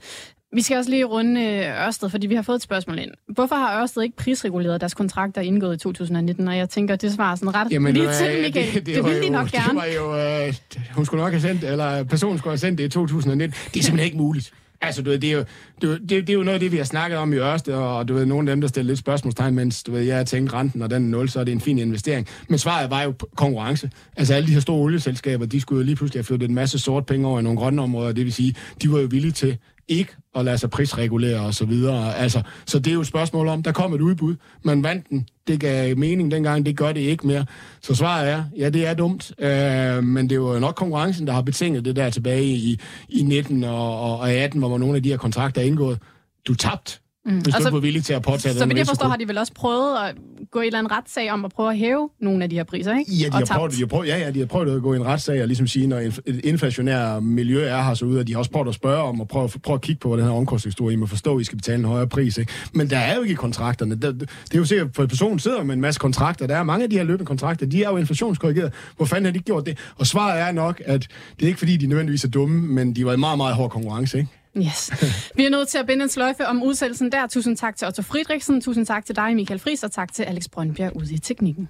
S1: Vi skal også lige runde øh, Ørsted, fordi vi har fået et spørgsmål ind. Hvorfor har Ørsted ikke prisreguleret deres kontrakter indgået i 2019? Og jeg tænker, det svarer sådan ret Jamen, lige til, Michael. Det, det, det ville de nok gerne.
S3: Det var jo, øh, hun skulle nok have sendt, eller personen skulle have sendt det i 2019. Det er simpelthen ikke muligt. Altså, du ved, det er, jo, det, det, det er jo noget af det, vi har snakket om i Ørsted, og du ved, nogle af dem, der stiller lidt spørgsmålstegn, mens du ved, jeg har tænkt renten, og den 0, så er det en fin investering. Men svaret var jo konkurrence. Altså, alle de her store olieselskaber, de skulle jo lige pludselig have flyttet en masse sort penge over i nogle grønne områder, det vil sige, de var jo villige til ikke at lade sig prisregulere og så videre. Altså, så det er jo et spørgsmål om, der kom et udbud, man vandt den, det gav mening dengang, det gør det ikke mere. Så svaret er, ja, det er dumt, øh, men det er jo nok konkurrencen, der har betinget det der tilbage i, i 19 og, og 18, hvor nogle af de her kontrakter er indgået. Du tabt Mm. Hvis altså, du er villig til at påtage
S1: Så vidt jeg forstår, har de vel også prøvet at gå i en eller anden retssag om at prøve at hæve nogle af de her priser, ikke?
S3: Ja, de har, prøvet, de har prøvet, ja, ja, de har prøvet at gå i en retssag og ligesom sige, når et inflationær miljø er her så ude, og de har også prøvet at spørge om at prøve, prøve at kigge på, hvad den her omkostningshistorie I må forstå, at I skal betale en højere pris. Ikke? Men der er jo ikke i kontrakterne. Det, det er jo sikkert, for personen sidder med en masse kontrakter. Der er mange af de her løbende kontrakter, de er jo inflationskorrigeret. Hvor fanden har de gjort det? Og svaret er nok, at det er ikke fordi, de nødvendigvis er dumme, men de var i meget, meget hård konkurrence. Ikke?
S1: Yes. Vi er nødt til at binde en sløjfe om udsættelsen der. Tusind tak til Otto Friedrichsen, tusind tak til dig, Michael Friis, og tak til Alex Brøndbjerg ude i teknikken.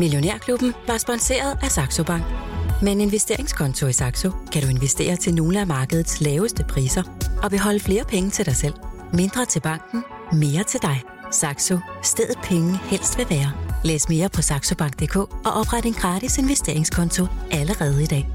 S4: Millionærklubben var sponsoreret af Saxo Bank. Med en investeringskonto i Saxo kan du investere til nogle af markedets laveste priser og beholde flere penge til dig selv. Mindre til banken, mere til dig. Saxo. Stedet penge helst vil være. Læs mere på saxobank.dk og opret en gratis investeringskonto allerede i dag.